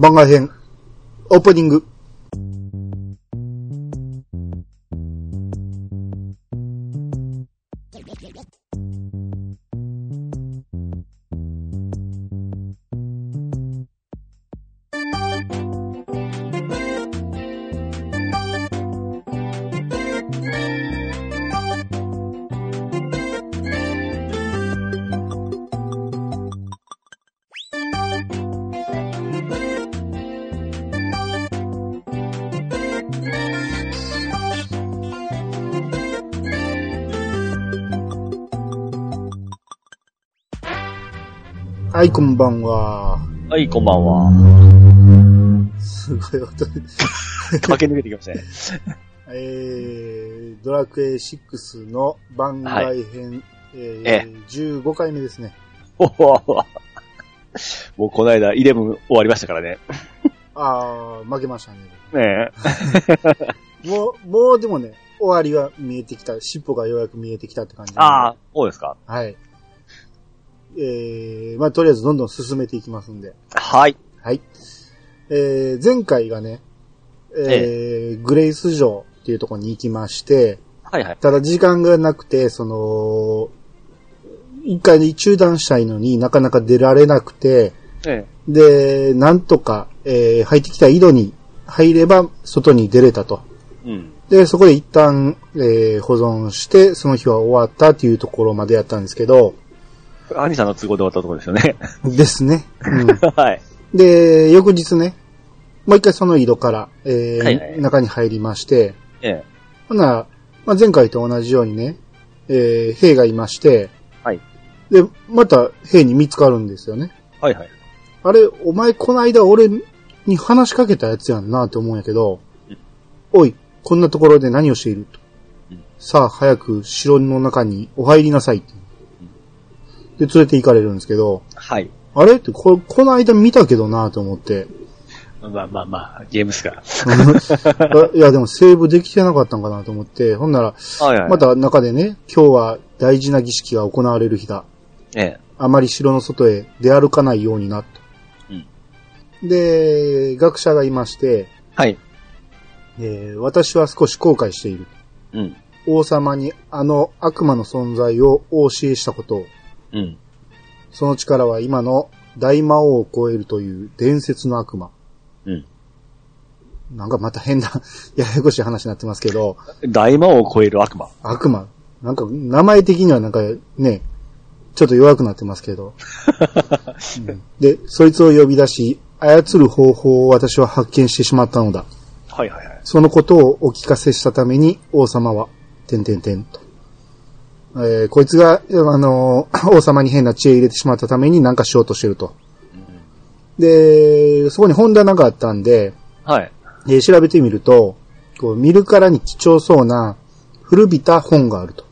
番外編、オープニング。こんばんは。はい、こんばんは。すごい音で。駆け抜けてきましたね。えー、ドラクエ6の番外編、えーえ15回目ですね。もうこの間、11終わりましたからね。あー、負けましたね。ねもう、もうでもね、終わりは見えてきた。尻尾がようやく見えてきたって感じ。ああ、そうですか。はい。えー、まあ、とりあえずどんどん進めていきますんで。はい。はい。えー、前回がね、えーグレイス城っていうところに行きまして、はいはい。ただ時間がなくて、その、一回で中断したいのになかなか出られなくて、えで、なんとか、えー入ってきた井戸に入れば外に出れたと。え。うん。で、そこで一旦、えー保存して、その日は終わったっていうところまでやったんですけど、アニさんの都合で終わったところですよね。ですね。うんはい。で、翌日ね、もう一回その井戸から、えーはいはい中に入りまして、ええ。ほんなら、まあ、前回と同じようにね、えー兵がいまして、はい。で、また兵に見つかるんですよね。はいはい。あれ、お前この間俺に話しかけたやつやんなって思うんやけどうん、おい、こんなところで何をしている？とうん。さあ、早く城の中にお入りなさいって。で、連れて行かれるんですけど、はい。あれってこ、この間見たけどなと思って。まあまあまあ、ゲームっすかいや、でもセーブできてなかったんかなと思って、ほんなら。ま、た中でね、今日は大事な儀式が行われる日だ。ええ。あまり城の外へ出歩かないようにな、と。で、学者がいまして、はい。えー私は少し後悔している。うん。王様にあの悪魔の存在をお教えしたことを、うん。その力は今の大魔王を超えるという伝説の悪魔。うん。なんかまた変な、ややこしい話になってますけど、大魔王を超える悪魔。悪魔。なんか名前的にはなんかね、ちょっと弱くなってますけど。うんで、そいつを呼び出し、操る方法を私は発見してしまったのだ。はいはいはい。そのことをお聞かせしたために王様は、てんてんてんと。えーこいつが、あのー 王様に変な知恵入れてしまったためになんかしようとしてると。で、そこに本棚があったんで、はい。えー調べてみると、こう見るからに貴重そうな古びた本があると。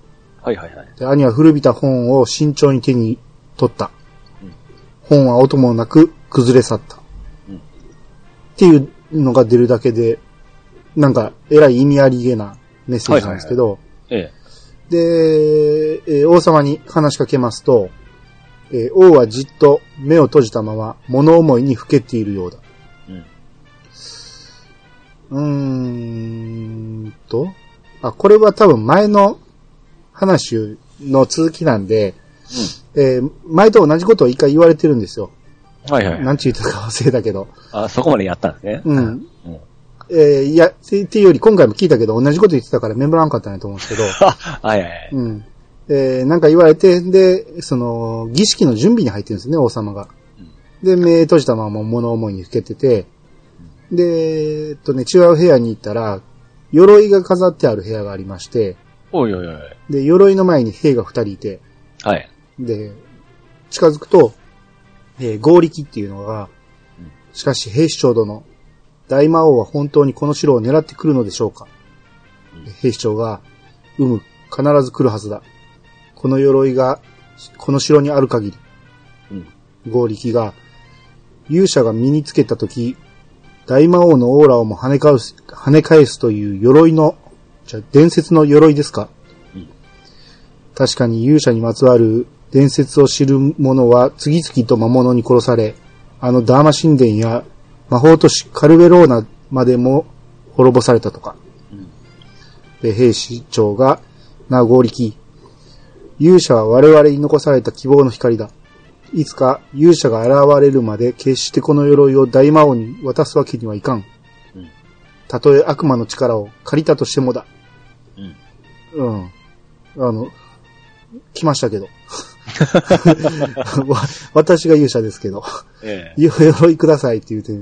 はいはいはい。で兄は古びた本を慎重に手に取った。うん本は音もなく崩れ去った。うんっていうのが出るだけで、なんか、えらい意味ありげなメッセージなんですけど、ええ。で、えー王様に話しかけますと、えー王はじっと目を閉じたまま物思いにふけっているようだ。うん。うーんと、あ、これは多分前の話の続きなんで、えー前と同じことを一回言われてるんですよ。はいはい。なんち言ったか忘れたけど。あ、そこまでやったんですね。うん。うん。えーいや、っていうより今回も聞いたけど同じこと言ってたからメモらんかったんやと思うんですけど、はいはいはい。うん。えーなんか言われて、で、その、儀式の準備に入ってるんですね、王様が。で、目閉じたまま物思いにふけてて、で、えっとね、違う部屋に行ったら、鎧が飾ってある部屋がありまして、おいおいおい。で、鎧の前に兵が二人いて、はい。で、近づくと、えー合力っていうのがうん、しかし兵士長殿、大魔王は本当にこの城を狙ってくるのでしょうか、うん兵士長が、うむ、必ず来るはずだ。この鎧が、この城にある限り、うん。合力が、勇者が身につけたとき、大魔王のオーラをも跳ね返す、跳ね返すという鎧の、じゃあ伝説の鎧ですか、うん確かに勇者にまつわる伝説を知る者は次々と魔物に殺され、あのダーマ神殿や魔法都市カルベローナまでも滅ぼされたとか。うんで、兵士長が名残き。勇者は我々に残された希望の光だ。いつか勇者が現れるまで決してこの鎧を大魔王に渡すわけにはいかん。うんたとえ悪魔の力を借りたとしてもだ。うん。うん。あの、来ましたけど。わ私が勇者ですけど。ええ。よ鎧くださいって言うて、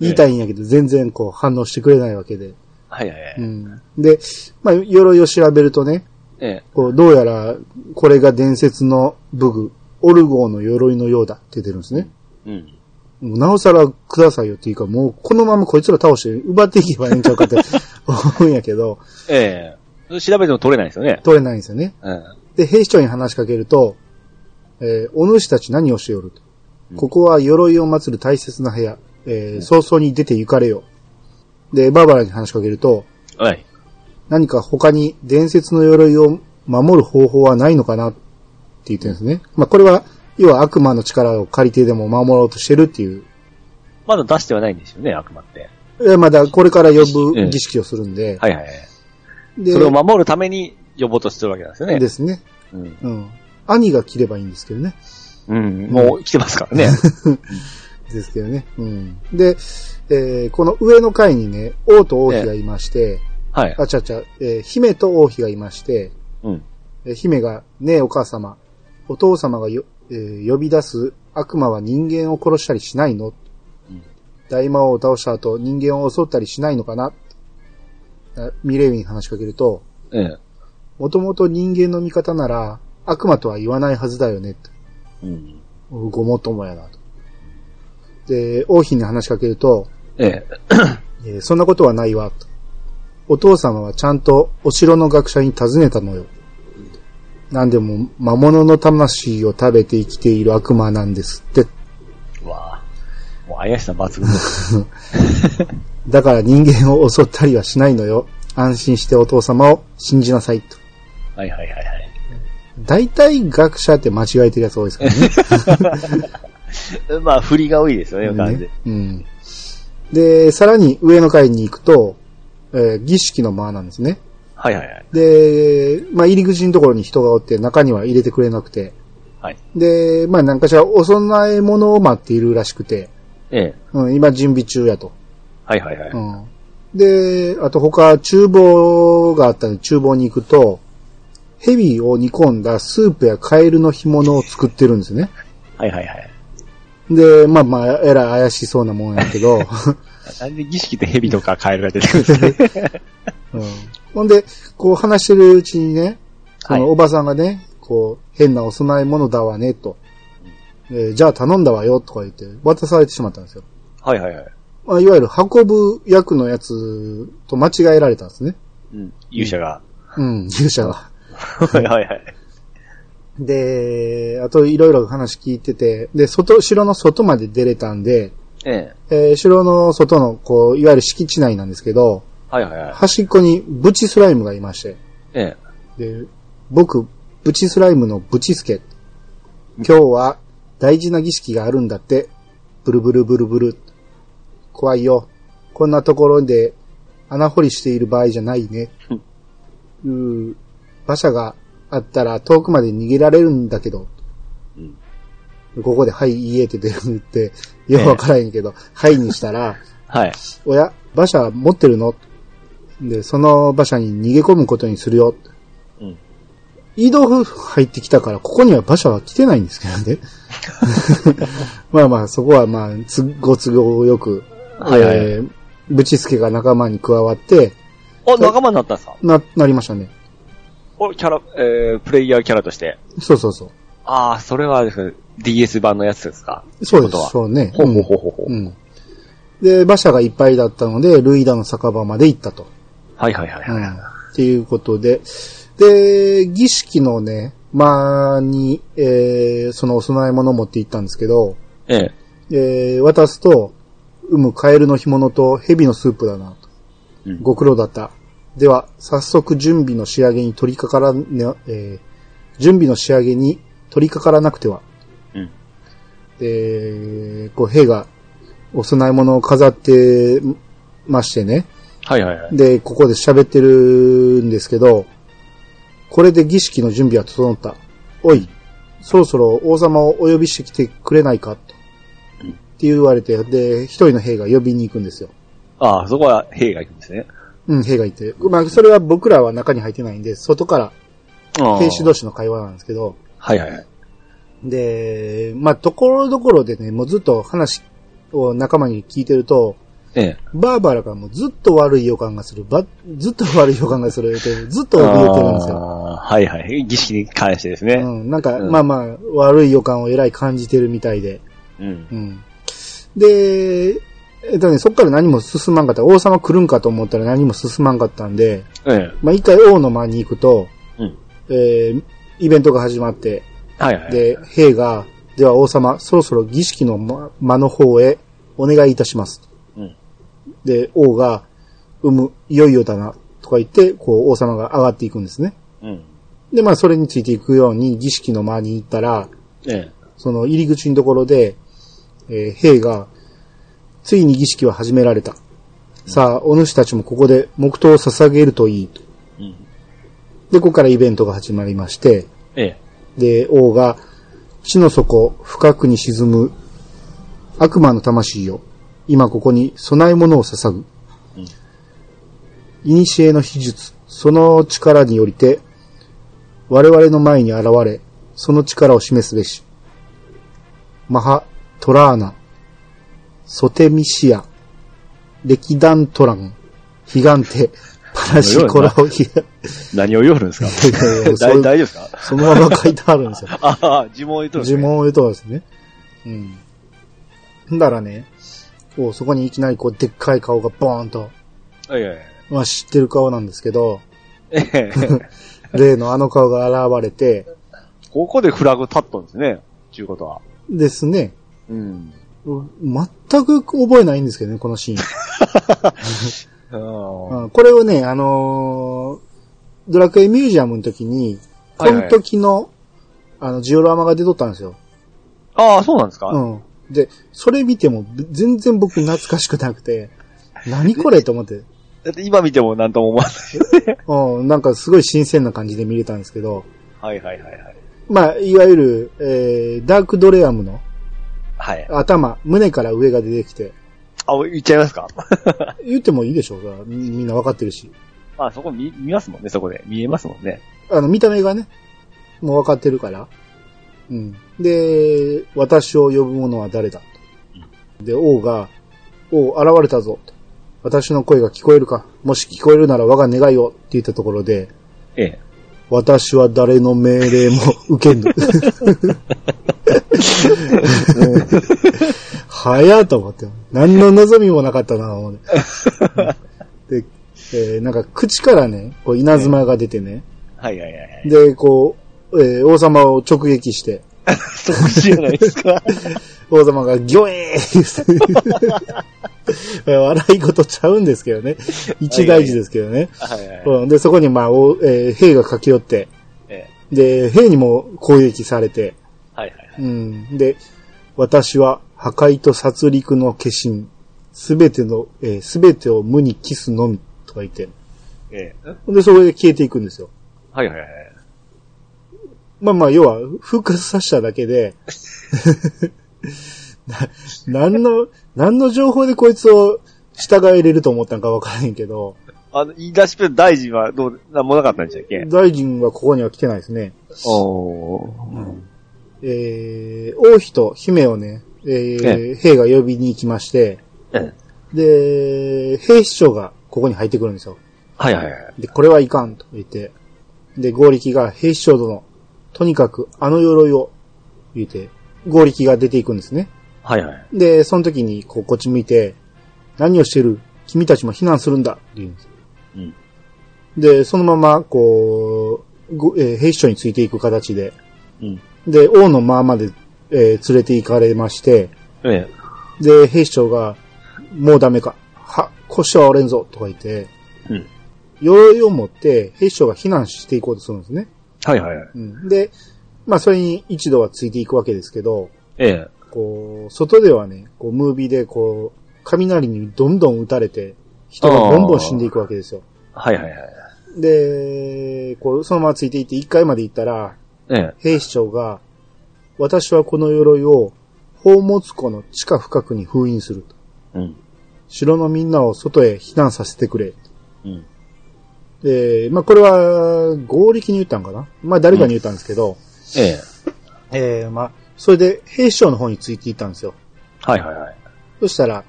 言いたいんやけど、全然こう反応してくれないわけで。はいはいはい。うん。で、まあ、鎧を調べるとね、ええ。こう、どうやら、これが伝説の武具、オルゴーの鎧のようだって出るんですね。うん。なおさらくださいよっていうか、もうこのままこいつら倒して奪っていけばええんちゃうかって 思うんやけど、ええ。調べても取れないですよね。取れないんですよね。うん。で、兵士長に話しかけると、えーお主たち何をしておると。うんここは鎧を祀る大切な部屋。えー早々に出て行かれよ。で、バーバラに話しかけると、はい。何か他に伝説の鎧を守る方法はないのかなって言ってるんですね。まあ、これは、要は悪魔の力を借りてでも守ろうとしてるっていう。まだ出してはないんですよね、悪魔って。えーまだこれから呼えぶえ儀式をするんで。はいはいはい。でそれを守るために呼ぼうとしてるわけなんですよね。ですね。うん。うん。兄が切ればいいんですけどね。うん。もう来てますからね。ですけどね。うん。で、えーこの上の階にね、王と王妃がいまして、はい。あちゃちゃ、えー姫と王妃がいまして、うん。えー姫が、ねえお母様、お父様がよ、えー呼び出す悪魔は人間を殺したりしないの、うん大魔王を倒した後人間を襲ったりしないのかな？あミレイに話しかけると、ええ。もともと人間の味方なら悪魔とは言わないはずだよね、とうん。ごもっともやなと。で、王妃に話しかけると、ええ。えーそんなことはないわ、と。お父様はちゃんとお城の学者に尋ねたのよ。なんでも魔物の魂を食べて生きている悪魔なんですって。うわぁ。もう怪しさ抜群。だから人間を襲ったりはしないのよ。安心してお父様を信じなさいと。はいはいはいはい。大体学者って間違えてるやつ多いですからね。まあ、振りが多いですよね、感じでね。うん。で、さらに上の階に行くと、えー儀式の間なんですね。はいはいはい。で、まあ入り口のところに人がおって中には入れてくれなくて。はい。で、まあなんかしらお供え物を待っているらしくて、ええ。うん、今準備中やと。はいはいはい。うん。で、あと他厨房があったので厨房に行くと、ヘビを煮込んだスープやカエルの干物を作ってるんですね。はいはいはい。で、まあまあ、えらい怪しそうなもんやけど、なんで儀式って蛇とかカエルが出てくるんですかうん、ほんで、こう話してるうちにね、そはいのおばさんがね、こう、変なお供え物だわね、と。えーじゃあ頼んだわよ、とか言って渡されてしまったんですよ。はいはいはい。まあ、いわゆる運ぶ役のやつと間違えられたんですね。うん。勇者が。うん、勇者が。はいはいはい。で、あといろいろ話聞いてて、で、外、城の外まで出れたんで、ええ。えー城の外の、こう、いわゆる敷地内なんですけど、はいはいはい。端っこにブチスライムがいまして、ええ。で、僕、ブチスライムのブチスケ。今日は大事な儀式があるんだって。ブルブルブルブル。怖いよ。こんなところで穴掘りしている場合じゃないね。うー馬車があったら遠くまで逃げられるんだけど。うんここで、はい、いいえって出るって、よくわからへんけど、はいにしたら、はい。おや、馬車持ってるの？で、その馬車に逃げ込むことにするよ。うん。移動入ってきたから、ここには馬車は来てないんですけどね。まあまあ、そこはまあ、つご都合よく、はいはいえー、ブチスケが仲間に加わって、あ、仲間になったんですか？な、なりましたね。お、キャラ、えー、プレイヤーキャラとして。そうそうそう。ああ、それはですね DS 版のやつですか？そうです、そうね。ほうほうほうほう。うん。で、馬車がいっぱいだったので、ルイダの酒場まで行ったと。はいはいはいはい。うん。っていうことで、で、儀式のね、間に、えー、そのお供え物を持って行ったんですけど、ええ。えー、渡すと、産むカエルの干物と蛇のスープだなと。うんご苦労だった。では、早速準備の仕上げに取り掛からね、えー、準備の仕上げに取り掛からなくては。うん。で、こう、兵が、お供え物を飾ってましてね。はいはいはい。で、ここで喋ってるんですけど、これで儀式の準備は整った。おい、そろそろ王様をお呼びしてきてくれないか？と。うんって言われて、で、一人の兵が呼びに行くんですよ。ああ、そこは兵が行くんですね。うん、兵がいて。まあ、それは僕らは中に入ってないんで、外から兵士同士の会話なんですけど、はいはいはい。で、まあ、ところどころでね、もうずっと話を仲間に聞いてると、ええ。バーバラがもうずっと悪い予感がする。ばずっと悪い予感がするって。ずっと怯えてるんですよ。あーはいはい。儀式に関してですね。うん。なんか、うんまあまあ、悪い予感をえらい感じてるみたいで。うん。うん。で、えっとね、そっから何も進まんかった。王様来るんかと思ったら何も進まんかったんで、ええ。まあ一回王の間に行くと、うん。えー、イベントが始まって、はいはい。で、兵が、では王様、そろそろ儀式の間間の方へお願いいたします。うん。で、王が、うむ、いよいよだな、とか言って、こう、王様が上がっていくんですね。うん。で、まあ、それについていくように、儀式の間に行ったら、ええ。その入り口のところで、えー兵が、ついに儀式は始められた。さあ、お主たちもここで黙祷を捧げるといいと。うん。で、ここからイベントが始まりまして、ええ。で、王が、地の底、深くに沈む悪魔の魂よ。今ここに備え物を捧ぐ。うん古の秘術、その力によりて、我々の前に現れ、その力を示すべし。マハ、トラーナ、ソテミシア、歴団トラン、ヒガンテ、パラシコロヒ何を言おるんですか？大大丈夫ですか？そのまま書いてあるんですよ。ああ、呪文言っとるんですね呪文を言うとですね。うん。だからね、こうそこにいきなりこう、でっかい顔がボーンと、はいはいはい。まあ知ってる顔なんですけど、ええ。例のあの顔が現れて、ここでフラグ立っとんですね。ちゅうことは。ですね、うん。全く覚えないんですけどね、このシーン。これをね、あのードラクエミュージアムの時に、この時の、あの、ジオラマが出とったんですよ。あー、そうなんですか、うん。で、それ見ても全然僕懐かしくなくて、何これと思って。だって今見ても何とも思わない。うん、なんかすごい新鮮な感じで見れたんですけど、はいはいはいはい。まあ、いわゆる、えー、ダークドレアムのはい。頭、胸から上が出てきて、あ、言っちゃいますか？言ってもいいでしょうかみみんなわかってるし。まあそこ見、見ますもんね、そこで。見えますもんね。あの、見た目がね、もうわかってるから。うん。で、私を呼ぶ者は誰だ？と。で、王が、王、現れたぞ。と私の声が聞こえるか？もし聞こえるなら我が願いをって言ったところで、ええ。私は誰の命令も受けぬ。早っと思って。何の望みもなかったな、思って。で、えーなんか口からね、こう稲妻が出てね。はいはいはいはい。で、こう、えー王様を直撃して、特殊じゃないですか。王様がギョエー笑い事ちゃうんですけどね。一大事ですけどね。で、そこにまあ、おえー兵が駆け寄って、えで、兵にも攻撃されて。うん。で、私は破壊と殺戮の化身、すべての、えすべてを無にキスのみ、とか言って。ええ。で、そこで消えていくんですよ。はいはいはい。まあまあ、要は、復活させただけで、な、何の、何の情報でこいつを従えれると思ったんかわからへんけど、あの、言い出しっぺ大臣はどう、なんもなかったんでしたっけ？大臣はここには来てないですね。おー。えー、王妃と姫をね、えーえ兵が呼びに行きまして、ええ。で、兵士長がここに入ってくるんですよ。はいはいはい。で、これはいかんと言って、で、合力が兵士長殿、とにかくあの鎧を、言って、合力が出ていくんですね。はいはい。で、その時に、こう、こっち見て、何をしてる？君たちも避難するんだって言うんです。うん。で、そのまま、こう、ごえー兵士長についていく形で、うん。で、王の間まで、えー連れて行かれまして、ええ。で、兵士長が、もうダメか。は、腰は折れんぞ、とか言って、うん。鎧を持って、兵士長が避難していこうとするんですね。はいはいはい。うん。で、まあ、それに一度はついていくわけですけど、ええ。こう、外ではね、こう、ムービーでこう、雷にどんどん撃たれて、人がボンボン死んでいくわけですよ。はいはいはい。で、こう、そのままついていって1階まで行ったら、ええ。兵士長が、私はこの鎧を、宝物庫の地下深くに封印すると。うん。城のみんなを外へ避難させてくれ。うん。で、まあ、これは、合力に言ったんかな？まあ、誰かに言ったんですけど、ええ。えー、まあ、それで、兵士長の方についていったんですよ。はいはいはい。そしたら、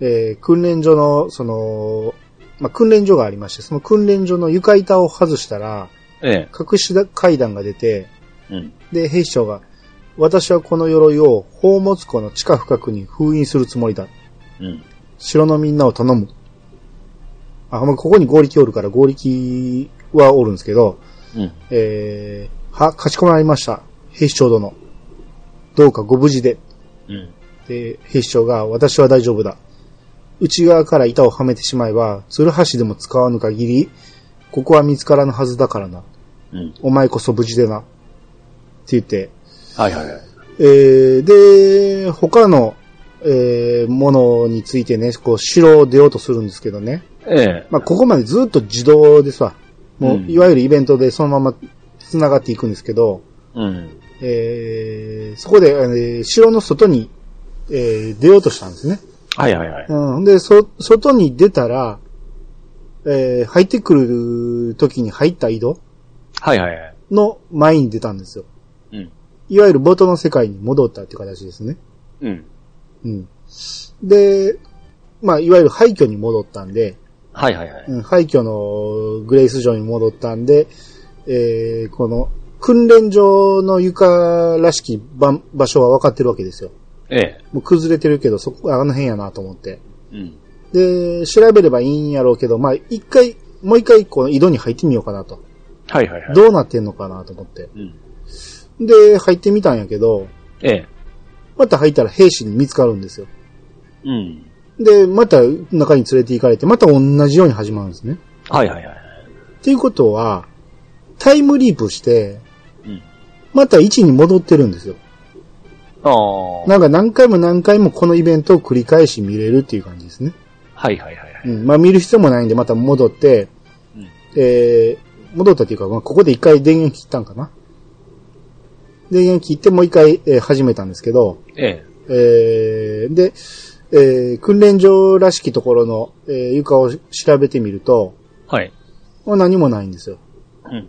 えー、訓練所の、その、まあ、訓練所がありまして、その訓練所の床板を外したら、ええ。隠し階段が出て、うん。で、兵士長が、私はこの鎧を宝物庫の地下深くに封印するつもりだ。うん。城のみんなを頼む。あ、まあ、ここに合力おるから合力はおるんですけど、うん。えー、は、かしこまりました。兵士長殿。どうかご無事で。うん。で、兵士長が、私は大丈夫だ。内側から板をはめてしまえば、ツルハシでも使わぬ限り、ここは見つからぬはずだからな。うん。お前こそ無事でな。って言って、はいはいはい。えー、で、他の、えー、ものについてね、こう、城を出ようとするんですけどね。ええ。まあ、ここまでずっと自動ですわ。もう、うんいわゆるイベントでそのまま繋がっていくんですけど、うん。えー、そこで、えー城の外に、えー、出ようとしたんですね。はいはいはい。うん。で、そ、外に出たら、えー、入ってくる時に入った井戸はいはいはい。の前に出たんですよ。うん。いわゆる元の世界に戻ったっていう形ですね。うん。うん。で、まあ、いわゆる廃墟に戻ったんで、はいはいはい。うん、廃墟のグレイス城に戻ったんで、えー、この、訓練場の床らしき場場所は分かってるわけですよ。ええ。もう崩れてるけど、そこ、あの辺やなと思って。うん。で、調べればいいんやろうけど、まあ、一回、もう一回、この井戸に入ってみようかなと。はいはいはい。どうなってんのかなと思って。うん。で、入ってみたんやけど、ええ。また入ったら兵士に見つかるんですよ。うん。で、また中に連れて行かれて、また同じように始まるんですね。はいはいはい。っていうことは、タイムリープして、うん。また位置に戻ってるんですよ。ああ。なんか何回も何回もこのイベントを繰り返し見れるっていう感じですね。はいはいはいはい。うん。まあ見る必要もないんで、また戻って、うんえー、戻ったっていうか、まあ、ここで一回電源切ったんかな。電源切ってもう一回、えー始めたんですけど、ええ。えー、で、えー、訓練場らしきところの、えー床を調べてみると、はい。まあ、何もないんですよ。うん。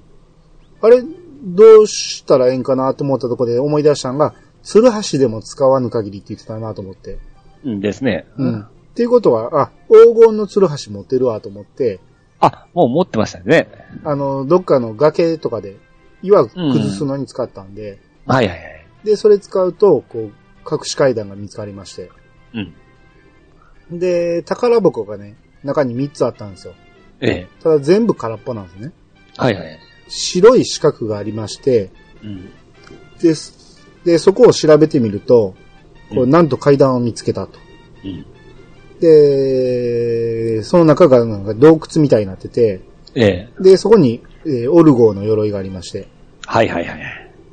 あれ、どうしたらええんかなと思ったところで思い出したのが、ツルハシでも使わぬ限りって言ってたなと思って。うんですね。うん。っていうことは、あ、黄金のツルハシ持ってるわと思って、あ、もう持ってましたね。あの、どっかの崖とかで岩崩すのに使ったんで、はいはいはい。で、それ使うと、こう、隠し階段が見つかりまして。うん。で、宝箱がね、中に3つあったんですよ。ええ。ただ全部空っぽなんですね。はいはい。白い四角がありまして、うん。で、で、そこを調べてみると、こう、うんなんと階段を見つけたと。うん。で、その中がなんか洞窟みたいになってて、ええ。で、そこに、えーオルゴーの鎧がありまして、はいはいはい。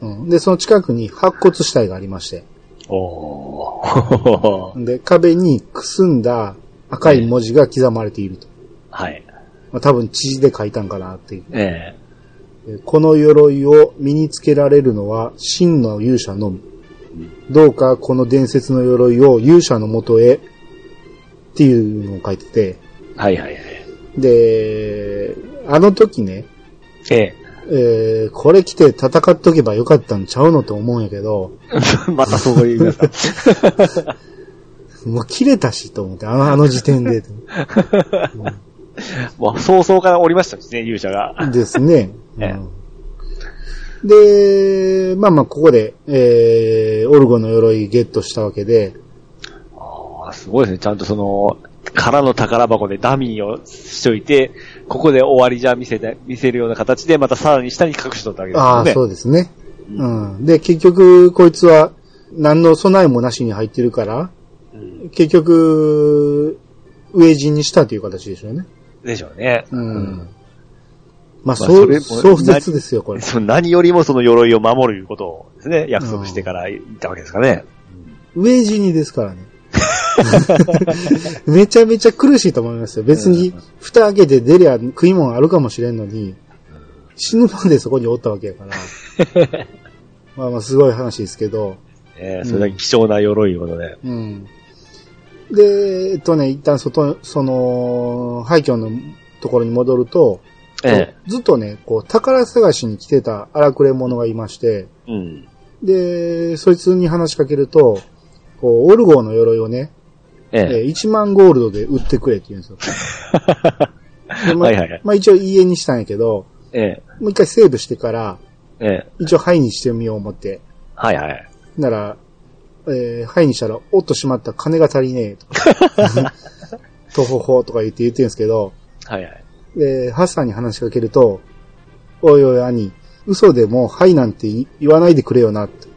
うん、で、その近くに白骨死体がありまして、おー。で、壁にくすんだ赤い文字が刻まれていると。はい。まあ、多分地図で書いたんかなっていう。ええーこの鎧を身につけられるのは真の勇者のみ。どうかこの伝説の鎧を勇者のもとへっていうのを書いてて、え。はいはいはい。で、あの時ね、ええ。えーこれ着て戦っとけばよかったんちゃうのと思うんやけど、またそう言いますか。もう切れたしと思って、あのあの時点で。もう、早々からおりましたしね、勇者が。ですね。ええうんで、まあまあ、ここで、えー、オルゴの鎧ゲットしたわけで、すごいですね。ちゃんとその、空の宝箱でダミーをしといて、ここで終わりじゃ見せて、見せるような形で、またさらに下に隠しとったわけですああ、よね。そうですね。ううん。で、結局、こいつは、何の備えもなしに入ってるから、うん結局、飢え死にしたという形でしょうね。でしょうね。うん。まあ、まあそう、そ絶ですよ、これ。その何よりもその鎧を守るいうことをですね、約束してから行ったわけですかね。上死にですからね。めちゃめちゃ苦しいと思いますよ。別に、蓋開けて出りゃ食い物あるかもしれんのに、死ぬまでそこにおったわけやから。まあまあすごい話ですけど、えー、それだけ貴重な鎧をね。うん。で、えっとね、一旦外、その、廃墟のところに戻ると、えずっとね、こう、宝探しに来てた荒くれ者がいまして、えうん。で、そいつに話しかけると、こう、オルゴーの鎧をね、ええーえ1万ゴールドで売ってくれって言うんですよ。でまあはいはいはいまあ一応家にしたんやけど、ええもう一回セーブしてから、ええ一応ハイにしてみよう思って。はいはい。なら、えー、ハイにしたら、おっとしまった金が足りねえ と。とほほとか言って言ってるんですけど、はいはい。で、ハッサンに話しかけると、おいおい兄、嘘でもはいなんて言わないでくれよなって。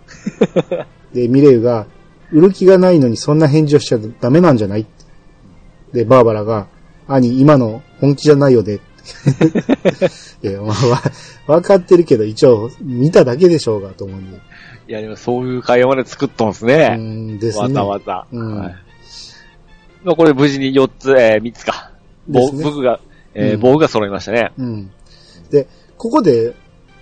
で、ミレイユが、売る気がないのにそんな返事をしちゃダメなんじゃない？で、バーバラが、兄、今の本気じゃないよね。いや、まあ、わ、わかってるけど、一応、見ただけでしょうが、と思うんで。いや、でもそういう会話まで作っとんすうね。んですね。わざわざ。うんはい。まあ、これ無事に4つ、えー、3つか。ね僕が、えーうん僕が揃いましたね。うん。で、ここで、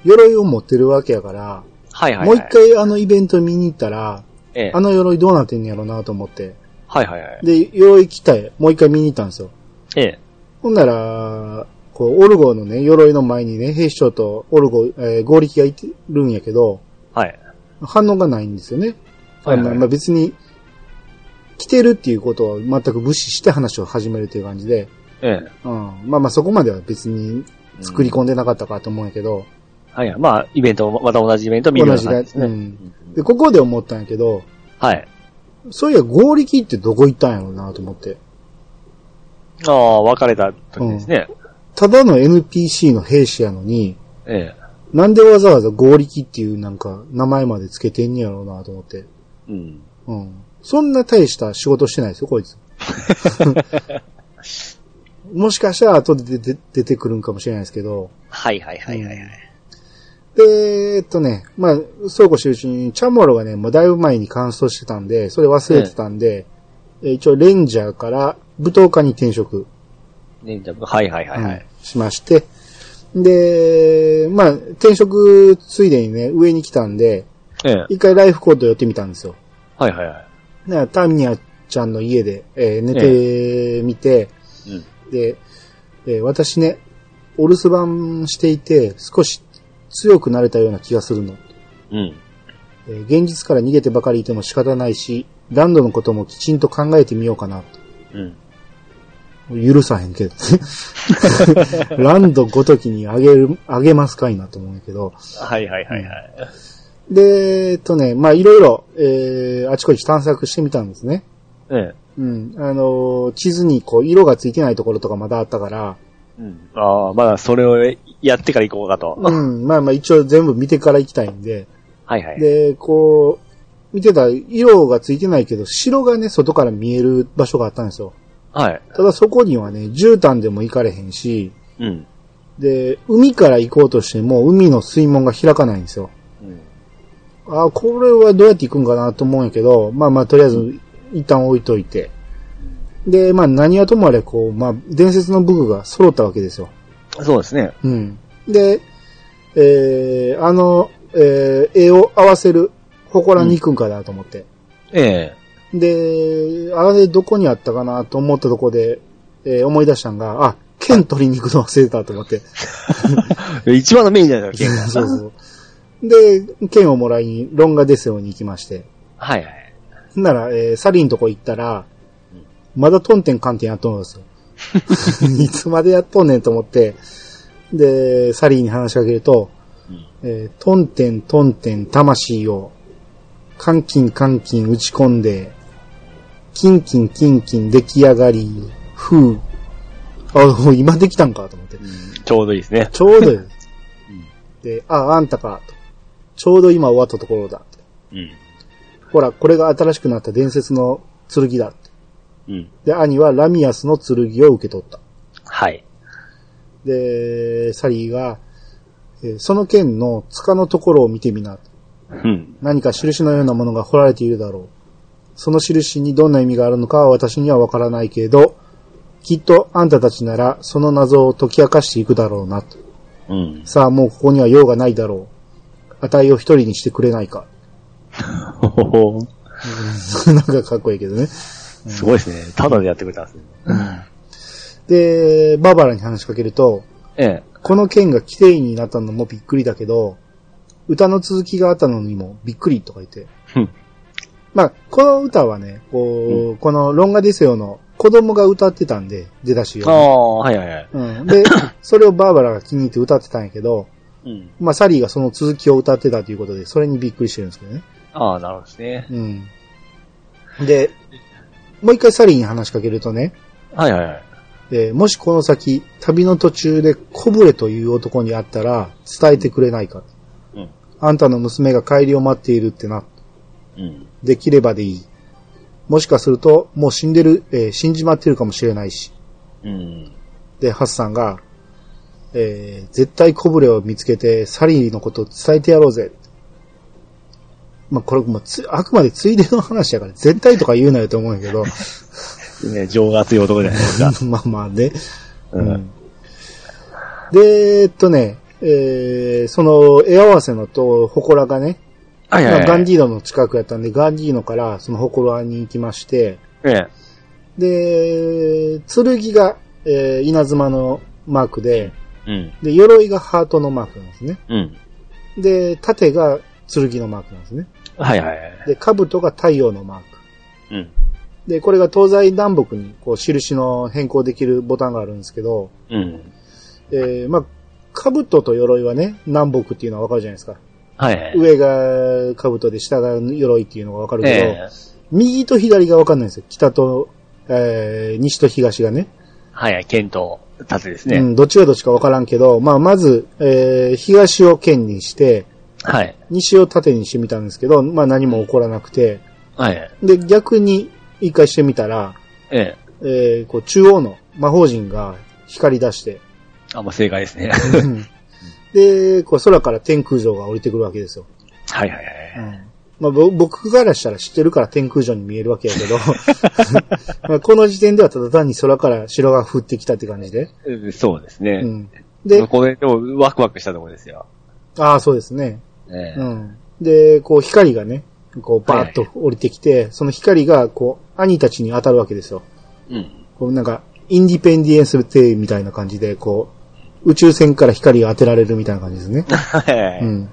鎧を持ってるわけやから、はいはい、はい。もう一。回あのイベント見に行ったら、ええあの鎧どうなってんやろうなと思って。はいはいはい。で、鎧着たい。もう一回見に行ったんですよ。ええほんなら、こう、オルゴーのね、鎧の前にね、兵士長とオルゴー、えー合力がいてるんやけど、はい。反応がないんですよね。はいはいまあ、別に、着てるっていうことを全く無視して話を始めるという感じで、ええうん。まあまあそこまでは別に作り込んでなかったかと思うんやけど、はいはい。まあ、イベントも、また同じイベント見るような感じですね。うんで、ここで思ったんやけど、はい。そういや合力ってどこ行ったんやろうなと思って。ああ、別れた時ですね。ただの NPC の兵士やのに、えなんでわざわざ合力っていうなんか名前までつけてんねやろうなと思って。えうん。うん。そんな大した仕事してないですよ、こいつ。もしかしたら後で出て出てくるんかもしれないですけど。はいはいはいはいはい。で、えっとね、まあ、そうこうしてるうちに、チャモロがね、もうだいぶ前に乾燥してたんで、それ忘れてたんで、えー一応レンジャーから舞踏家に転職、ね、じゃあはいはいはいはい。うんしまして、で、まあ、転職ついでにね、上に来たんで、ええ一回ライフコード寄ってみたんですよ。はいはいはい。だからタミヤちゃんの家で、えー寝てみて、うん。で、えー私ね、お留守番していて、少し強くなれたような気がするの。うん。えー現実から逃げてばかりいても仕方ないし、ランドのこともきちんと考えてみようかなうん。と。許さへんけど。ランドごときにあげる、あげますかいなと思うんやけど。はいはいはいはい。で、えっとね、まあいろいろ、えー、あちこち探索してみたんですね。ええ。うん。あのー地図にこう、色がついてないところとかまだあったから、うん。ああ、まだそれをやってから行こうかと。うん。まあまあ一応全部見てから行きたいんで、はいはい。で、こう、見てたら色がついてないけど、城がね、外から見える場所があったんですよ。はい。ただそこにはね、絨毯でも行かれへんし、うん。で、海から行こうとしても、海の水門が開かないんですよ。うん。あこれはどうやって行くんかなと思うんやけど、まあまあ、とりあえず、一旦置いといて。で、まあ何はともあれ、こう、まあ、伝説の武具が揃ったわけですよ。そうですね。うん。で、えー、あの、えー、絵を合わせる、祠に行くんかなと思って。えで、あれどこにあったかなと思ったとこで、えー思い出したんが、あ、剣取りに行くの忘れてたと思って。え。一番のメインじゃないですか、そうそう。で、剣をもらいに、ロンガデセオに行きまして。はいはい。なら、えーサリンとこ行ったら、まだトンテンカンテンやっとんですよ。いつまでやっとんねんと思って、で、サリーに話しかけると、えートンテントンテン魂を、カンキンカンキン打ち込んで、キンキンキンキン出来上がり、ふう。あ、もう今できたんかと思って。ちょうどいいですね。ちょうどよ。で、あ、あんたか、と。ちょうど今終わったところだ。うん。ほら、これが新しくなった伝説の剣だ。うん。で、兄はラミアスの剣を受け取った。はい。で、サリーが、えーその剣の塚のところを見てみな。うん。何か印のようなものが彫られているだろその印にどんな意味があるのかは私にはわからないけれど、きっとあんたたちならその謎を解き明かしていくだろうなと。うん。さあもうここには用がないだろう。値を一人にしてくれないか。ほほほなんかかっこいいけどね。すごいですね。ただでやってくれたんですね。で、バーバラに話しかけると、ええ。この剣が綺麗になったのもびっくりだけど、歌の続きがあったのにもびっくりとか言って。うんまあ、この歌はね、こう、このロンガディセオの子供が歌ってたんで、出だしを。ああ、はいはいはい。うん。で、それをバーバラが気に入って歌ってたんやけど、うん。まあ、サリーがその続きを歌ってたということで、それにびっくりしてるんですけどね。ああ、なるほどですね。うん。で、もう一回サリーに話しかけるとね、はいはいはい。えーもしこの先、旅の途中でコブレという男に会ったら、伝えてくれないか。うん。あんたの娘が帰りを待っているってな。うん。できればでいい。もしかすると、もう死んでる、えー死んじまってるかもしれないし。うん。で、ハッサンが、えー絶対コブレを見つけて、サリーのことを伝えてやろうぜ。まあ、これもうつ、あくまでついでの話やから、絶対とか言うなよと思うんやけど、ね、情が強い男じゃないですか。まあまあね。うん。で、えっとね、えーその絵合わせのと、祠がね、はいはいはい。まあガンディーノの近くやったんで、ガンディーノからその祠に行きまして、ええ。で、剣が、えー稲妻のマークで、うん。で、鎧がハートのマークなんですね。うん。で、盾が剣のマークなんですね。はいはいはい。で、兜が太陽のマーク。うん。で、これが東西南北にこう印の変更できるボタンがあるんですけど、うん。えー、まあ、兜と鎧はね、南北っていうのはわかるじゃないですか。はいはい。上が兜で下が鎧っていうのがわかるけど、ええ。右と左がわかんないんですよ。北と、えー、西と東がね。はいはい。剣と盾ですね。うん、どっちがどっちかわからんけど、まあ、まず、えー、東を剣にして、はい。西を盾にしてみたんですけど、まあ何も起こらなくて、はいはい。で、逆に一回してみたら、ええ。えー、こう中央の魔法陣が光り出して、あ、まあ正解ですね。で、こう空から天空城が降りてくるわけですよ。はいはいはい。まあ、ぼ僕からしたら知ってるから天空城に見えるわけやけど、まあこの時点ではただ単に空から城が降ってきたって感じで。えそうですね。うん、で、これでもワクワクしたところですよ。ああ、そうですね。ええうん。で、こう光がね、こうバーッと降りてきて、その光がこう兄たちに当たるわけですよ。うん。こうなんか、インディペンディエンスデーみたいな感じで、こう、宇宙船から光が当てられるみたいな感じですね。はい。うん。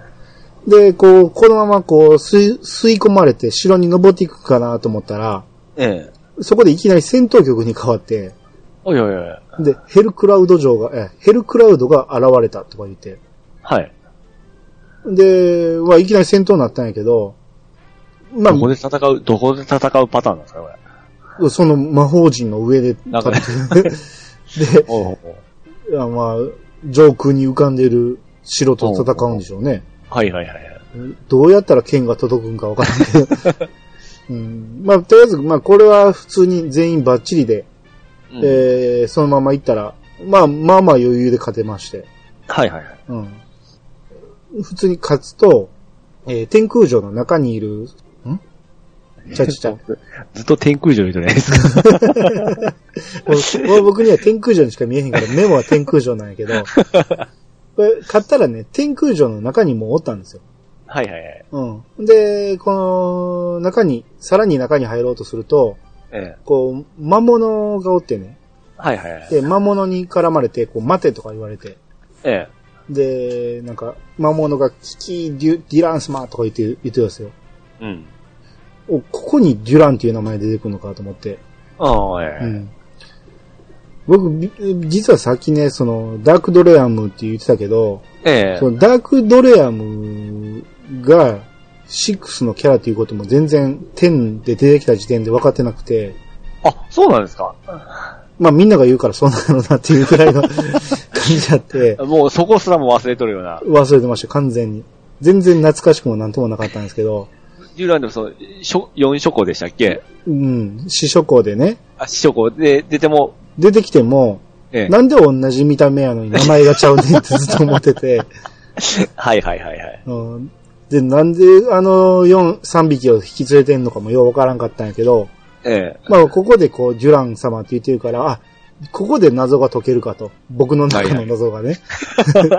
で、こう、このままこう、吸い、吸い込まれて城に登っていくかなと思ったら、ええ。そこでいきなり戦闘局に変わって、おいおいおい。で、ヘルクラウド城が、え、ヘルクラウドが現れたとか言って、はい。で、まあ、いきなり戦闘になったんやけど、まどこで戦う、どこで戦うパターンなんですか、これ？あ、その魔法陣の上で立って、で、おうおうまあ、上空に浮かんでる城と戦うんでしょうね。はいはいはいはい。どうやったら剣が届くんかわからんけど。うん、まあ、とりあえず、まあ、これは普通に全員バッチリで、うんえー、そのまま行ったら、まあ、まあまあ余裕で勝てまして。はいはいはい。うん。普通に勝つと、えー、天空城の中にいる、ん？ちゃちゃちゃ。ずっと天空城にいるじゃないですか。俺僕には天空城にしか見えへんから、メモは天空城なんやけど、これ、買ったらね、天空城の中にもおったんですよ。はいはいはい。うん。で、この、中に、さらに中に入ろうとすると、ええ。こう、魔物がおってね、はいはいはい。で、魔物に絡まれて、こう、待てとか言われて、ええ。で、なんか、魔物が、キキデュ、デュランスマーとか言って、言ってるんですよ。うん。お、ここにデュランっていう名前出てくるのかと思って。ああ、ええ。うん。僕、び実はさっきね、その、ダークドレアムって言ってたけど、ええそ。のダークドレアムが、6のキャラということも全然10で出てきた時点で分かってなくて、あ、そうなんですかまあみんなが言うからそうなのなっていうくらいの 感じだって、もうそこすらも忘れとるような。忘れてました、完全に。全然懐かしくもなんともなかったんですけど、従来のその、しょ4諸校でしたっけ？うん、死書校でね、あ、四諸校で出ても、出てきても、ええ。なんで同じ見た目やのに名前がちゃうねんってずっと思ってて、はいはいはいはい。うん、で、なんであの4、3匹を引き連れてんのかもようわからんかったんやけど、ええ。まあ、ここでこう、ジュラン様って言ってるから、あ、ここで謎が解けるかと。僕の中の謎がね。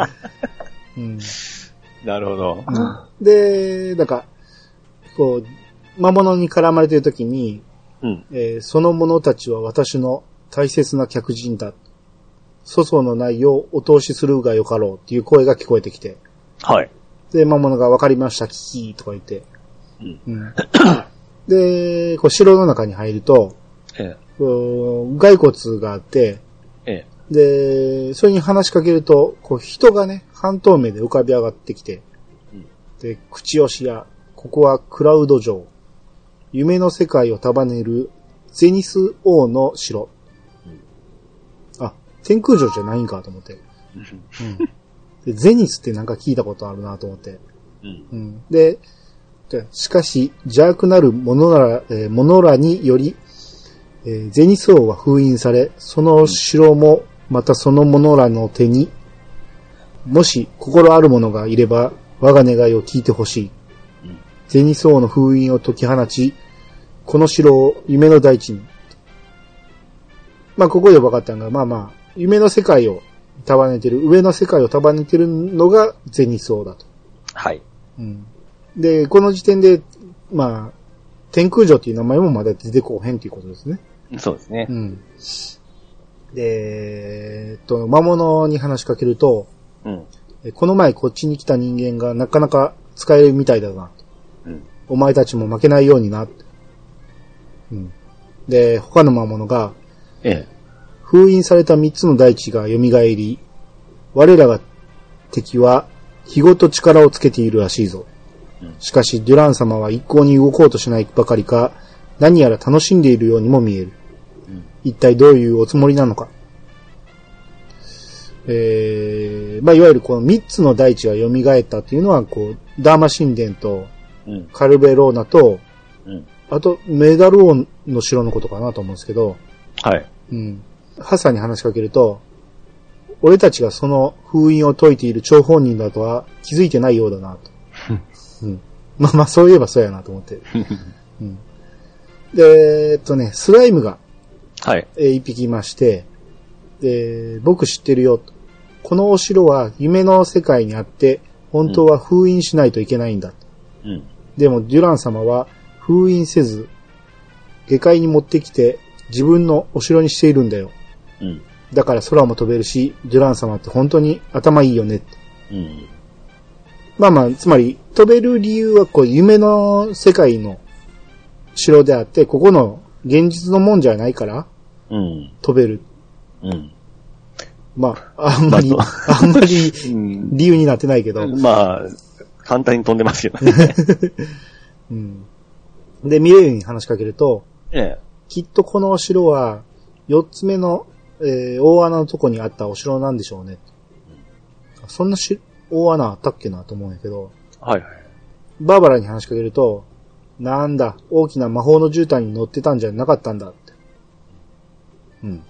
うんなるほど。で、なんか、こう、魔物に絡まれてる時に、うん。えーその者たちは私の大切な客人だ。粗相のないようお通しするがよかろうっていう声が聞こえてきて。はい。で、魔物が分かりました、キキーとか言って。うん。うん、で、こう城の中に入ると、えこう骸骨があって、え。えで、それに話しかけると、こう人がね、半透明で浮かび上がってきて、うんで、口押しや、ここはクラウド城。夢の世界を束ねるゼニス王の城。あ、天空城じゃないんかと思って。うんでゼニスってなんか聞いたことあるなと思って。うん。うんで、でしかし、邪悪なる者ら、えー者らにより、えニス王は封印され、その城もまたその者らの手に、もし心ある者がいれば、我が願いを聞いてほしい。うんゼニス王の封印を解き放ち、この城を夢の大地に。まあ、ここで分かったのが、まあまあ、夢の世界を束ねてる、上の世界を束ねてるのがゼニス王だと。はい。うんで、この時点で、まあ、天空城っていう名前もまだ出てこうへんっていうことですね。そうですねう。ん。で、えっと、魔物に話しかけると、うん。えこの前こっちに来た人間がなかなか使えるみたいだな。うん。お前たちも負けないようにな。うん。で、他の魔物が、ええ。封印された三つの大地が蘇り、我らが敵は日ごと力をつけているらしいぞ。うんしかし、デュラン様は一向に動こうとしないばかりか、何やら楽しんでいるようにも見える。うん。一体どういうおつもりなのか。えー、まあ、いわゆるこの三つの大地が蘇ったっていうのは、こう、ダーマ神殿とうん。カルベローナと、うん。あと、メダル王の城のことかなと思うんですけど、はい。うん。ハッサンに話しかけると、俺たちがその封印を解いている張本人だとは気づいてないようだなと。うん。まあまあ、そういえばそうやなと思って。うん。で、えっとね、スライムが、はい。えー一匹いまして、で、僕知ってるよ。このお城は夢の世界にあって、本当は封印しないといけないんだ。うん。でも、デュラン様は封印せず、下界に持ってきて自分のお城にしているんだよ。うん。だから空も飛べるし、デュラン様って本当に頭いいよね。うん。まあまあ、つまり、飛べる理由はこう、夢の世界の城であって、ここの現実のもんじゃないから、うん。飛べる。うん。まあ、あんまり、まあんまり うん。理由になってないけど。まあ、簡単に飛んでますけどね。うん。で、ミレイに話しかけると、ええ。きっとこのお城は、四つ目の、えー大穴のとこにあったお城なんでしょうね。そんなし大穴あったっけなと思うんやけど、はいはい。バーバラに話しかけると、なんだ、大きな魔法の絨毯に乗ってたんじゃなかったんだって。うん。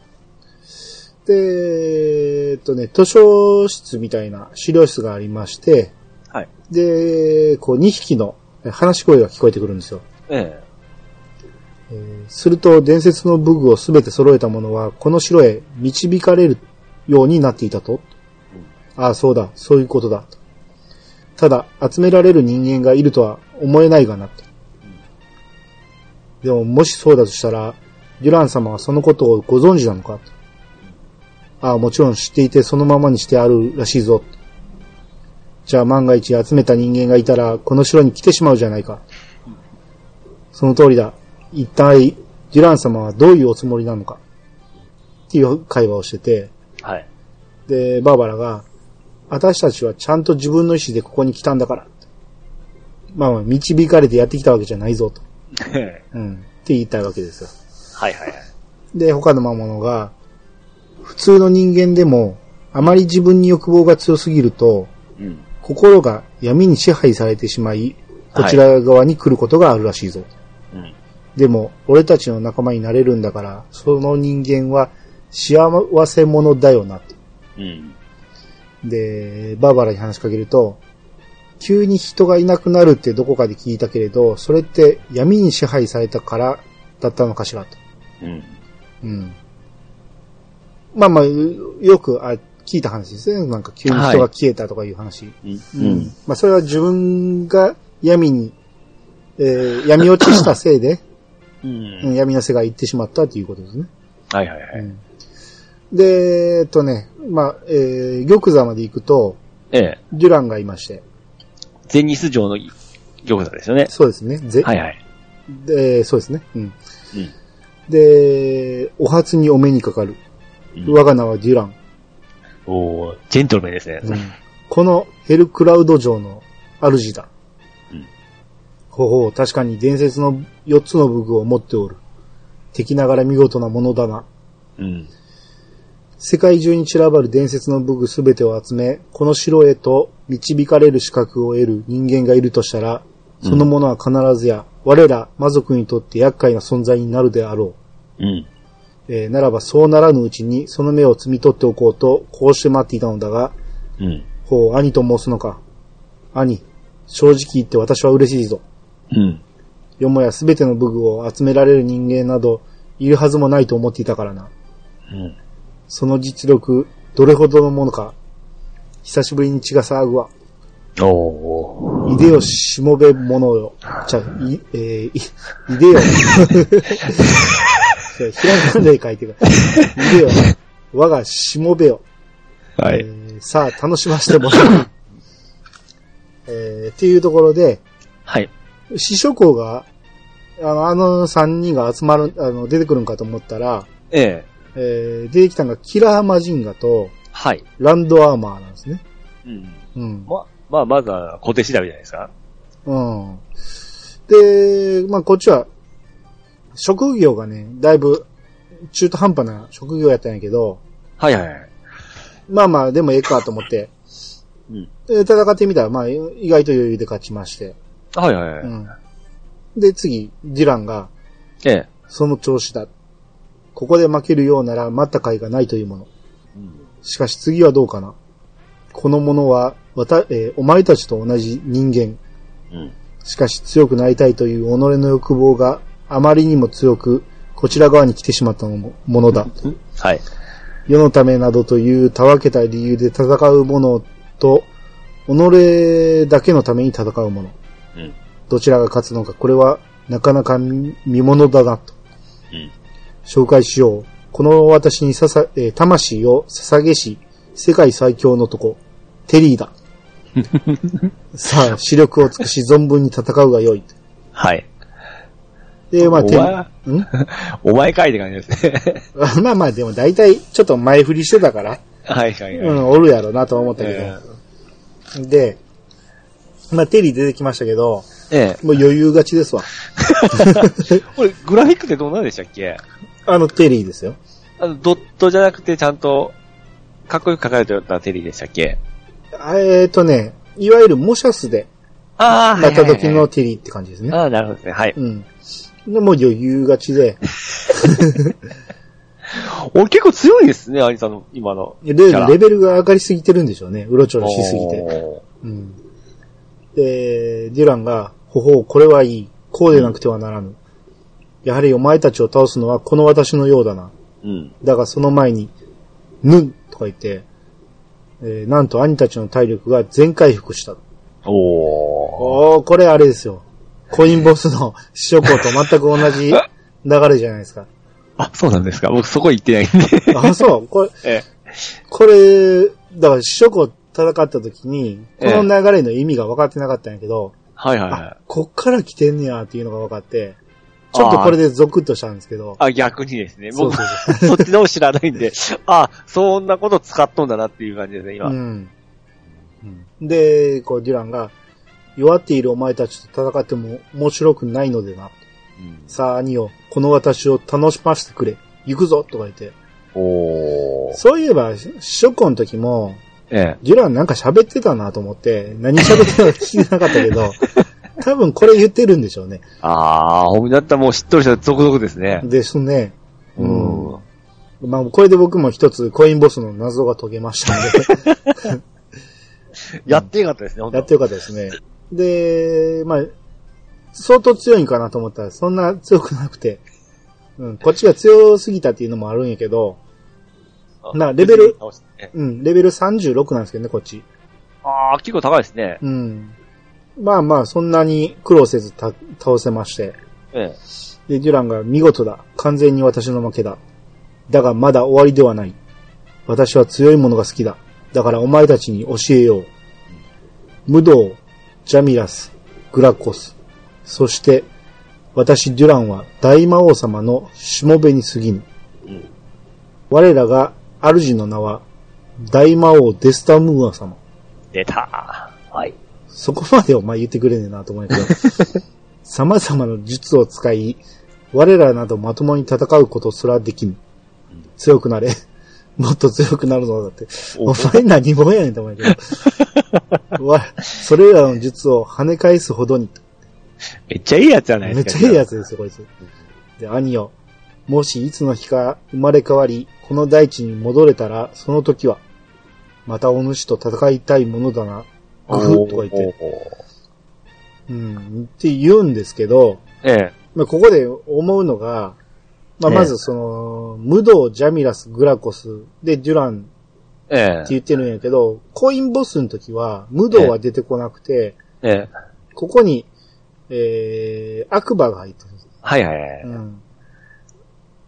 で、えっとね、図書室みたいな資料室がありまして、はい。で、こう2匹の話し声が聞こえてくるんですよ。ええーすると伝説の武具をすべて揃えた者はこの城へ導かれるようになっていたと。ああ、そうだ、そういうことだ。ただ、集められる人間がいるとは思えないがな。とでも、もしそうだとしたら、デュラン様はそのことをご存知なのかああ、もちろん知っていてそのままにしてあるらしいぞ。じゃあ万が一集めた人間がいたら、この城に来てしまうじゃないか。その通りだ。一体、デュラン様はどういうおつもりなのか。っていう会話をしてて、え。はい。で、バーバラが、私たちはちゃんと自分の意思でここに来たんだから。まあまあ、導かれてやってきたわけじゃないぞと。え えうん。って言いたいわけですよ。はいはいはい。で、他の魔物が、普通の人間でも、あまり自分に欲望が強すぎると、うん。心が闇に支配されてしまい、こちら側に来ることがあるらしいぞ。うん。でも、俺たちの仲間になれるんだから、その人間は幸せ者だよな。うん。で、バーバラに話しかけると、急に人がいなくなるってどこかで聞いたけれど、それって闇に支配されたからだったのかしらと。うん。うん。まあまあ、よくあ聞いた話ですね。なんか急に人が消えたとかいう話。うん。うん。まあそれは自分が闇に、えー闇落ちしたせいで、うん。うん闇の世界行ってしまったということですね。はいはいはい。うんで、えっとね、まあ、えー玉座まで行くと、ええ。デュランがいまして。ゼニス城の玉座ですよね。そうですね。ぜはいはい。で、そうですね。うん。うん。で、お初にお目にかかる。うん我が名はデュラン。おージェントルメンですね。このヘルクラウド城の主だ。うんほうほう、確かに伝説の4つの武具を持っておる。敵ながら見事なものだな。うん。世界中に散らばる伝説の武具すべてを集め、この城へと導かれる資格を得る人間がいるとしたら、そのものは必ずや、我ら魔族にとって厄介な存在になるであろう。うん。えーならばそうならぬうちにその目を摘み取っておこうと、こうして待っていたのだが、うん。ほう、兄と申すのか。兄、正直言って私は嬉しいぞ。うん。よもやすべての武具を集められる人間など、いるはずもないと思っていたからな。うん。その実力、どれほどのものか。久しぶりに血が騒ぐわ。おー。いでよしもべものよ。じゃあ、い、えー、い、いでよ。ひらがなで書いてるから。いでよ。我がしもべよ。はい。えーさあ、楽しませてもらう。えー、っていうところで、はい。師匠公が、あの、あの三人が集まる、あの、出てくるんかと思ったら、ええ。えー、出てきたのがキラーマジンガとはい。ランドアーマーなんですね。うん。うん。ま、まあ、まずは小手調べじゃないですか。うん。で、まあ、こっちは、職業がね、だいぶ中途半端な職業やったんやけど、はいはいはい。まあまあ、でもええかと思って、うん。で戦ってみたら、まあ、意外と余裕で勝ちまして。はいはいはい。うん。で、次、ディランが、ええ。その調子だ。ここで負けるようなら待った甲斐がないというもの。うん。しかし次はどうかな。この者は、わた、えーお前たちと同じ人間。うん。しかし強くなりたいという己の欲望があまりにも強く、こちら側に来てしまったもものだ。はい。世のためなどというたわけた理由で戦う者と、己だけのために戦う者。うん。どちらが勝つのか、これはなかなか見見物だなと。うん。紹介しよう。この私にささ、えー魂を捧げし、世界最強の男、テリーだ。さあ、視力を尽くし存分に戦うがよい。はい。で、まあ、テリお前ー、ん？お前かいって感じですね。まあまあ、でも大体ちょっと前振りしてたから、はいはいはい。うん、おるやろなとは思ったけど。えで、まあ、テリー出てきましたけど、ええ。もう余裕勝ちですわ。これ、グラフィックってどうなんでしたっけ？あの、テリーですよ。あの、ドットじゃなくてちゃんと、かっこよく書かれてたテリーでしたっけ？あえっ、とね、いわゆるモシャスでああ、なった時のテリーって感じですね。ああ、なるほどですね。はい。うん。でもう余裕勝ちで、お、結構強いですね、アニさんの今の。レレベルが上がりすぎてるんでしょうね。うろちょろしすぎて。おうん。で、デュランが、ほほう、これはいい。こうでなくてはならぬ。やはりお前たちを倒すのはこの私のようだな。ーうん。だがその前に、ぬんとか言って、えーなんと兄たちの体力が全回復した。おー。おー、これあれですよ。コインボスの師匠公と全く同じ流れじゃないですか。あ、そうなんですか。僕そこ行ってないんで。あ、そう。これ、えこれ、だから師匠公戦った時に、こええの流れの意味が分かってなかったんやけど、はいはいはあい。、こっから来てんねやっていうのが分かって、ちょっとこれでゾクッとしたんですけど、あ、逆にですね。僕、そっちの方知らないんで、あ、そんなこと使っとんだなっていう感じですね、今。うん。で、こう、デュランが、弱っているお前たちと戦っても面白くないのでな。うんさあ、兄よ、この私を楽しませてくれ。行くぞとか言って。おー。そういえば、ショコの時も、ええ。デュランなんか喋ってたなと思って、何喋ってたのか聞いてなかったけど、多分これ言ってるんでしょうね。あー、ほんだったらもうしっとりした続々ですね。ですね。うん。まあ、これで僕も一つコインボスの謎が解けましたんで。やってよかったですね、本当やってよかったですね。で、まあ、相当強いんかなと思ったら、そんな強くなくて、うん、こっちが強すぎたっていうのもあるんやけど、なレベルうん、レベル36なんですけどね、こっち。ああ、結構高いですね。うん。まあまあ、そんなに苦労せずた倒せまして。えで、デュランが見事だ。完全に私の負けだ。だがまだ終わりではない。私は強いものが好きだ。だからお前たちに教えよう。ムドウ、ジャミラス、グラコス。そして、私デュランは大魔王様のしもべに過ぎぬ。え。うん。我らが主の名は大魔王デスタムーア様。出たはい。そこまでお前言ってくれねえなと思うんやけど。様々な術を使い、我らなどまともに戦うことすらできぬ。強くなれ。もっと強くなるのだって。お前何者やねんと思うんやけど。わ、それらの術を跳ね返すほどに。めっちゃいいやつじゃないですか。めっちゃいいやつですよ、こいつ。で、兄よ。もしいつの日か生まれ変わり、この大地に戻れたら、その時は、またお主と戦いたいものだな。グフッとか言って。うん、って言うんですけど、ええ。まあ、ここで思うのが、まあ、ええまずその、ムド、ジャミラス、グラコス、で、デュランええって。言ってるんやけど、コインボスの時は、ムドは出てこなくて、ええ。ここに、えー、アクバが入ってる。はいはいはい。うん。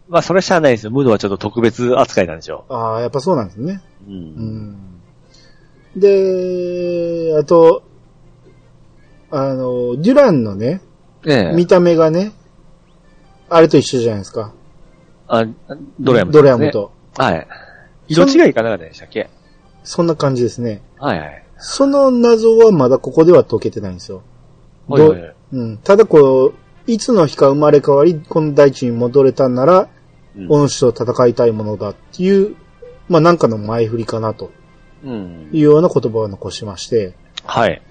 まあ、それはしゃあないですよ。ムードはちょっと特別扱いなんでしょああ、やっぱそうなんですね。う。う。うんん。で、あと、あの、デュランのね、ええ。見た目がね、あれと一緒じゃないですか。あ、ドラヤム、ドラヤム。と。はい。色違いかなでしたっけ？そんな感じですね。はいはい。その謎はまだここでは解けてないんですよ。はいはいはいうん。ただこう、いつの日か生まれ変わり、この大地に戻れたんなら、うんお主と戦いたいものだっていう、まあなんかの前振りかなとうんいう。ような言葉を残しまして、はい。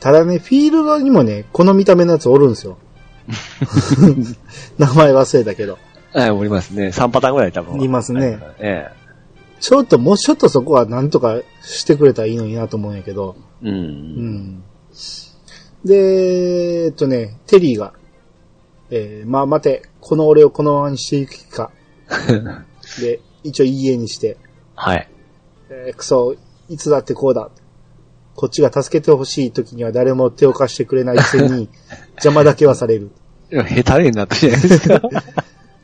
ただね、フィールドにもね、この見た目のやつおるんですよ。名前忘れたけど。はい、おりますね。3パターンぐらい多分。いますね。えちょっと、もうちょっとそこはなんとかしてくれたらいいのになと思うんやけど。え。う。うんん。で、えっとね、テリーが、えー、まあ待て、この俺をこのままにしていく気か。で、一応家にして、はい。えー、クソ、いつだってこうだ。こっちが助けてほしい時には誰も手を貸してくれないくせに、邪魔だけはされる。下手になったじゃないですか。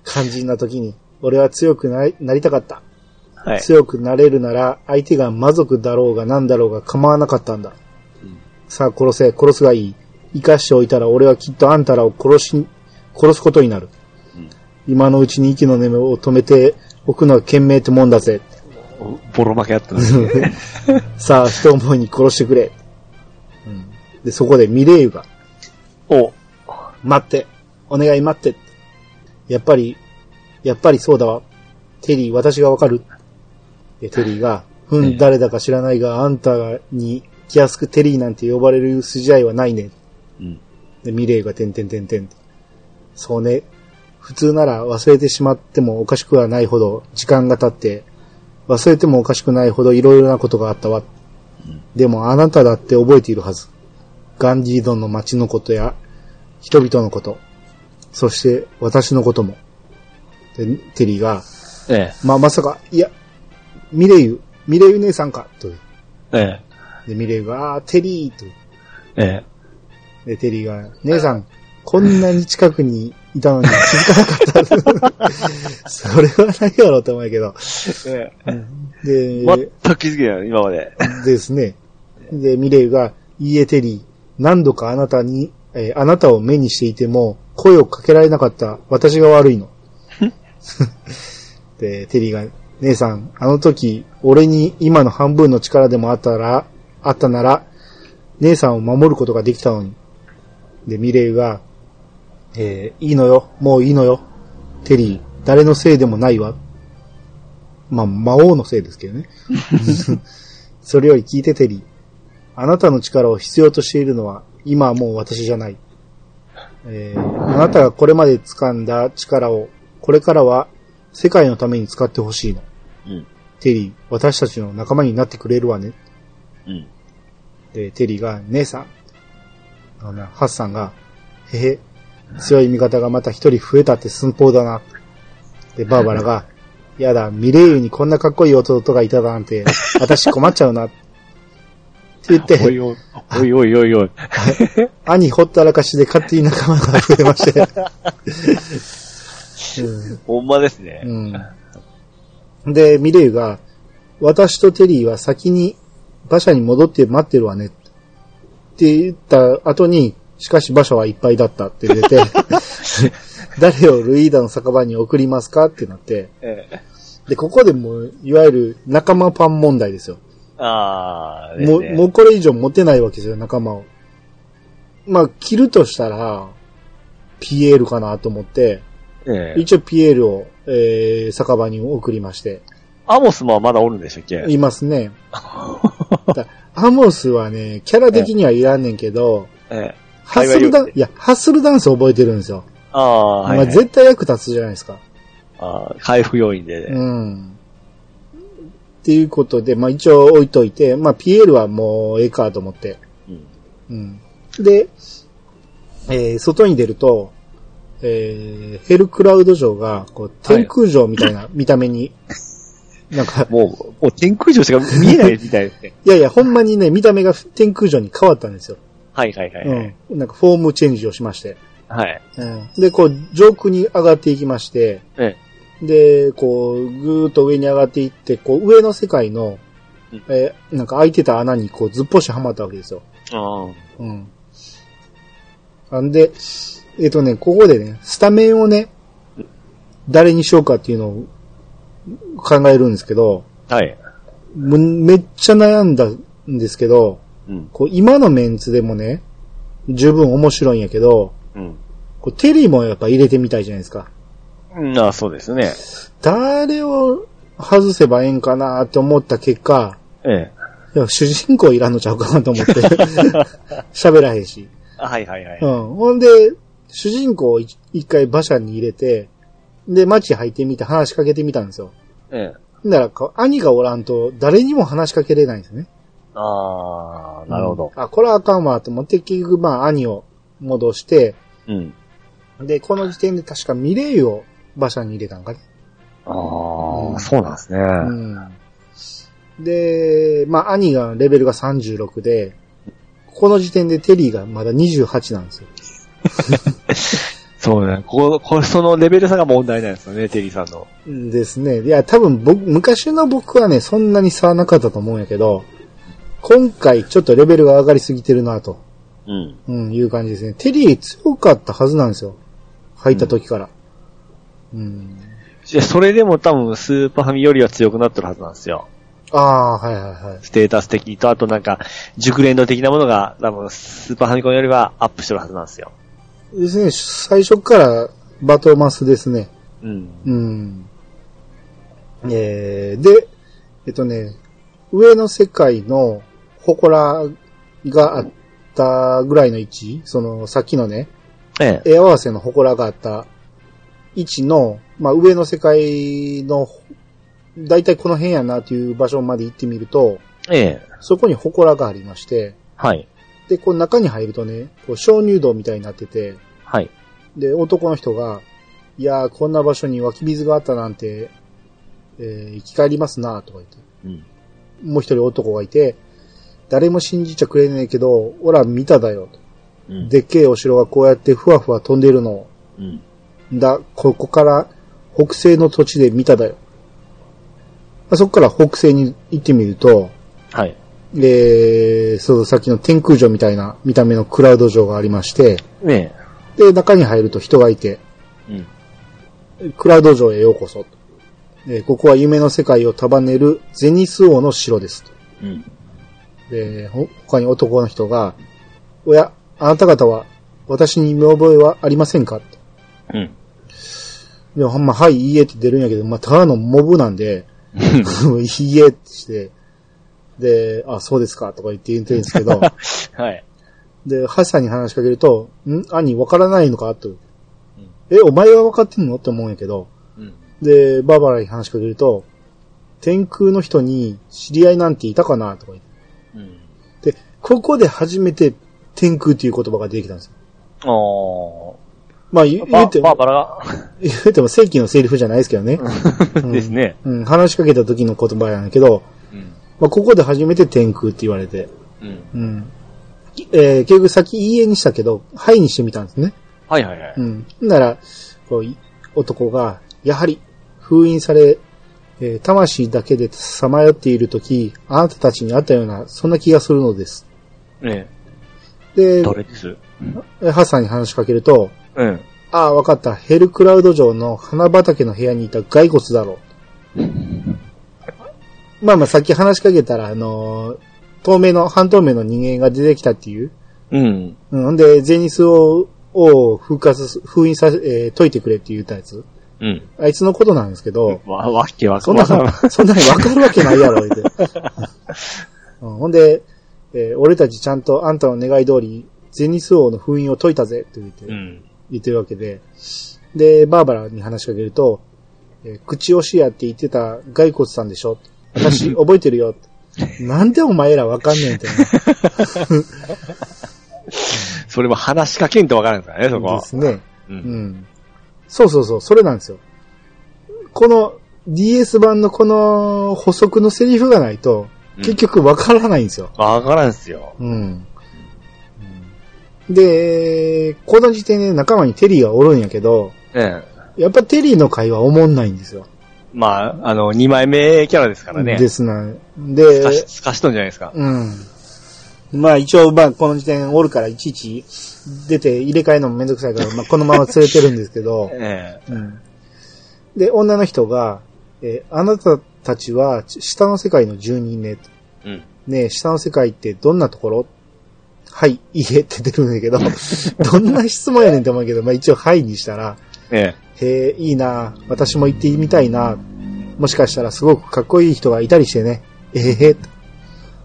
肝心な時に、俺は強くなりなりたかった。はい。強くなれるなら、相手が魔族だろうが何だろうが構わなかったんだ。うんさあ殺せ、殺すがいい。生かしておいたら俺はきっとあんたらを殺し、殺すことになる。うん今のうちに息の根を止めておくのは賢明ってもんだぜ。ボロ負けやったんですね。さあ、一思いに殺してくれ。うんで、そこでミレイユが、お、待って、お願い待って。やっぱり、やっぱりそうだわ。テリー、私がわかるでテリーが、ふええん、誰だか知らないが、あんたに気安くテリーなんて呼ばれる筋合いはないね。うん。で、ミレイがてんてんてんてん。そうね。普通なら忘れてしまってもおかしくはないほど時間が経って、忘れてもおかしくないほどいろいろなことがあったわ。でもあなただって覚えているはず。ガンジードンの街のことや、人々のこと、そして私のことも。で、テリーが、えまあ、まさか、いや、ミレイユ、ミレイユ姉さんか、と。え。えで、ミレイユが、あーテリー、と。え。えで、テリーが、姉さん、こんなに近くにいたのに気づかなかった。それはないやろうと思うけど。え。で、全く気づけない、今まで。ですね。で、ミレイが、いいえ、テリー、何度かあなたに、えーあなたを目にしていても、声をかけられなかった私が悪いの。で、テリーが、姉さん、あの時、俺に今の半分の力でもあったら、あったなら、姉さんを守ることができたのに。で、ミレイが、えーいいのよ、もういいのよ。テリー、誰のせいでもないわ。まあ、魔王のせいですけどね。それより聞いてテリー。あなたの力を必要としているのは、今はもう私じゃない。えーあなたがこれまで掴んだ力を、これからは世界のために使ってほしいの。うん。テリー、私たちの仲間になってくれるわね。うん。で、テリーが、姉さん。あのな、ハッサンが、へへ、強い味方がまた一人増えたって寸法だな。で、バーバラが、やだ、ミレイユにこんなかっこいい弟がいたなんて、私困っちゃうな。って言って、おいおい、おいおいおいおい。兄ほったらかしで勝手に仲間が増えまして。ほんまですね。うんうん、で、ミレイユが、私とテリーは先に馬車に戻って待ってるわね。って言った後に、しかし馬車はいっぱいだったって出て、誰をルイーダの酒場に送りますかってなって、ええ。で、ここでもう、いわゆる仲間パン問題ですよ。ああ、もう、もうこれ以上持てないわけですよ、仲間を。まあ、切るとしたら、ピエールかなと思って、ええ。一応ピエールを、えー、酒場に送りまして、アモスもまだおるんでしたっけ？いますね。だアモスはね、キャラ的にはいらんねんけど、ええハッスルダンいや、ハッスルダンス覚えてるんですよ。ああ、はい、まあ、はい。絶対役立つじゃないですか。ああ回復要因で、うねん。っていうことで、まあ一応置いといて、まあピエールはもうええかと思って。うんうん。で、えー外に出ると、えーヘルクラウド城が、こう、天空城みたいな 見た目に、なんか、もう、もう天空城しか見えないみたいですね。いやいや、ほんまにね、見た目が天空城に変わったんですよ。はいはいはい。はいうん。なんかフォームチェンジをしまして。はい。うん。で、こう、上空に上がっていきまして、えで、こう、ぐーっと上に上がっていって、こう、上の世界の、うんえーなんか開いてた穴にこう、ずっぽしはまったわけですよ。あうん。なんで、えっ、とね、ここでね、スタメンをね、誰にしようかっていうのを考えるんですけど、あ。はい。むめっちゃ悩んだんですけど、うん。こう今のメンツでもね、十分面白いんやけど、うん。こうテリーもやっぱ入れてみたいじゃないですか。うん、ああ、そうですね。誰を外せばええんかなって思った結果、ええ。いや主人公いらんのちゃうかなと思って、喋らへんし。あはいはいはい。うん。ほんで、主人公を一一回馬車に入れて、で、街入ってみて話しかけてみたんですよ。ええ。だから兄がおらんと誰にも話しかけれないんですね。ああ、なるほど。うんあ、これはあかんわと思って、結局まあ兄を戻して、うん。で、この時点で確かミレイユを馬車に入れたんかね。あうんあ、そうなんですね。うん。で、まあ兄がレベルが36で、この時点でテリーがまだ28なんですよ。そうね。ここ、これ、そのレベル差が問題なんですよね、テリーさんの。ですね。いや、多分僕、昔の僕はね、そんなに差はなかったと思うんやけど、今回ちょっとレベルが上がりすぎてるなと、うん。うん、いう感じですね。テリー強かったはずなんですよ。入った時から。うん。いや、それでも多分、スーパーファミよりは強くなってるはずなんですよ。ああ、はいはいはい。ステータス的にと、あとなんか、熟練度的なものが、多分、スーパーファミコンよりはアップしてるはずなんですよ。ですね、最初からバトマスですね。うん。うん。えー、で、えっとね、上の世界の祠があったぐらいの位置、その、さっきのね、ええ。絵合わせの祠があった位置の、まあ、上の世界の、だいたいこの辺やなっていう場所まで行ってみると、ええ。そこに祠がありまして、はい。で、こう中に入るとね、こう鍾乳洞みたいになってて、はい。で、男の人が、いやー、こんな場所に湧き水があったなんて、えー生き返りますなとか言って。うん。もう一人男がいて、誰も信じちゃくれねえけど、オラ見ただよと。うん。でっけえお城がこうやってふわふわ飛んでるのをうん。だ、ここから北西の土地で見ただよ。まあそこから北西に行ってみると、はい。えー、そう、さっきの天空城みたいな見た目のクラウド城がありまして、ねで、中に入ると人がいて、え。うん。クラウド城へようこそと。えーここは夢の世界を束ねるゼニス王の城ですと。うん。で、ほ他に男の人が、おや、あなた方は私に見覚えはありませんか？とうん。で、ほんま、はい、いいえって出るんやけど、まあ、ただのモブなんで、いいえってして、で、あ、そうですかとか言って言ってるんですけど、はい。で、ハッサンに話しかけると、ん？兄、わからないのか？と。え、お前はわかってんの？って思うんやけど、うん。で、バーバラに話しかけると、天空の人に知り合いなんていたかな？とか言って。ここで初めて天空っていう言葉が出てきたんですよ。おまあ言ー。言っても、バラが？言っても正規のセリフじゃないですけどね。う んですね。うん、話しかけた時の言葉やんけど、うん。まあここで初めて天空って言われて、うん。うん。えー、結局さっきいいえにしたけど、はいにしてみたんですね。はいはいはい。うん。なら、こうい男が、やはり、封印され、えー魂だけでさまよっているとき、あなたたちにあったような、そんな気がするのです。ねで、どれですハッサンに話しかけると、うん。ああ、わかった。ヘルクラウド城の花畑の部屋にいた骸骨だろう。まあまあ、さっき話しかけたら、あのー透明の、半透明の人間が出てきたっていう。うん。うん。で、ゼニスを、を復活す、封印させ、えー解いてくれって言ったやつ。うん。あいつのことなんですけど、わ、わけわそかんない。んな、そんなにわかるわけないやろ、言うて。うんほんで、えー俺たちちゃんとあんたの願い通り、ゼニス王の封印を解いたぜ、って言って、うん。言ってるわけで、で、バーバラに話しかけると、えー口押しやって言ってた骸骨さんでしょ私、覚えてるよ。なんでお前らわかんねんって それも話しかけんとわからんですからね、そね。こで。すね。う。うんん。そうそうそう、それなんですよ。この DS 版のこの補足のセリフがないと、結局わからないんですよ。わからんっすよ。うん。で、この時点で仲間にテリーがおるんやけど、ええ。やっぱテリーの会話おもんないんですよ。まあ、あの、二枚目キャラですからね。ですな。すでか、し、すかしとんじゃないですか。うん。まあ一応、まあこの時点おるからいちいち出て入れ替えるのもめんどくさいから、まあこのまま連れてるんですけど、ええ。うん。で、女の人が、えーあなたたちは下の世界の住人ね。うん。ねえ下の世界ってどんなところ？はい、いいえって出るんだけど、どんな質問やねんって思うけど、まあ一応はいにしたら、えへえ、いいな私も行ってみたいなもしかしたらすごくかっこいい人がいたりしてね。えへへ、と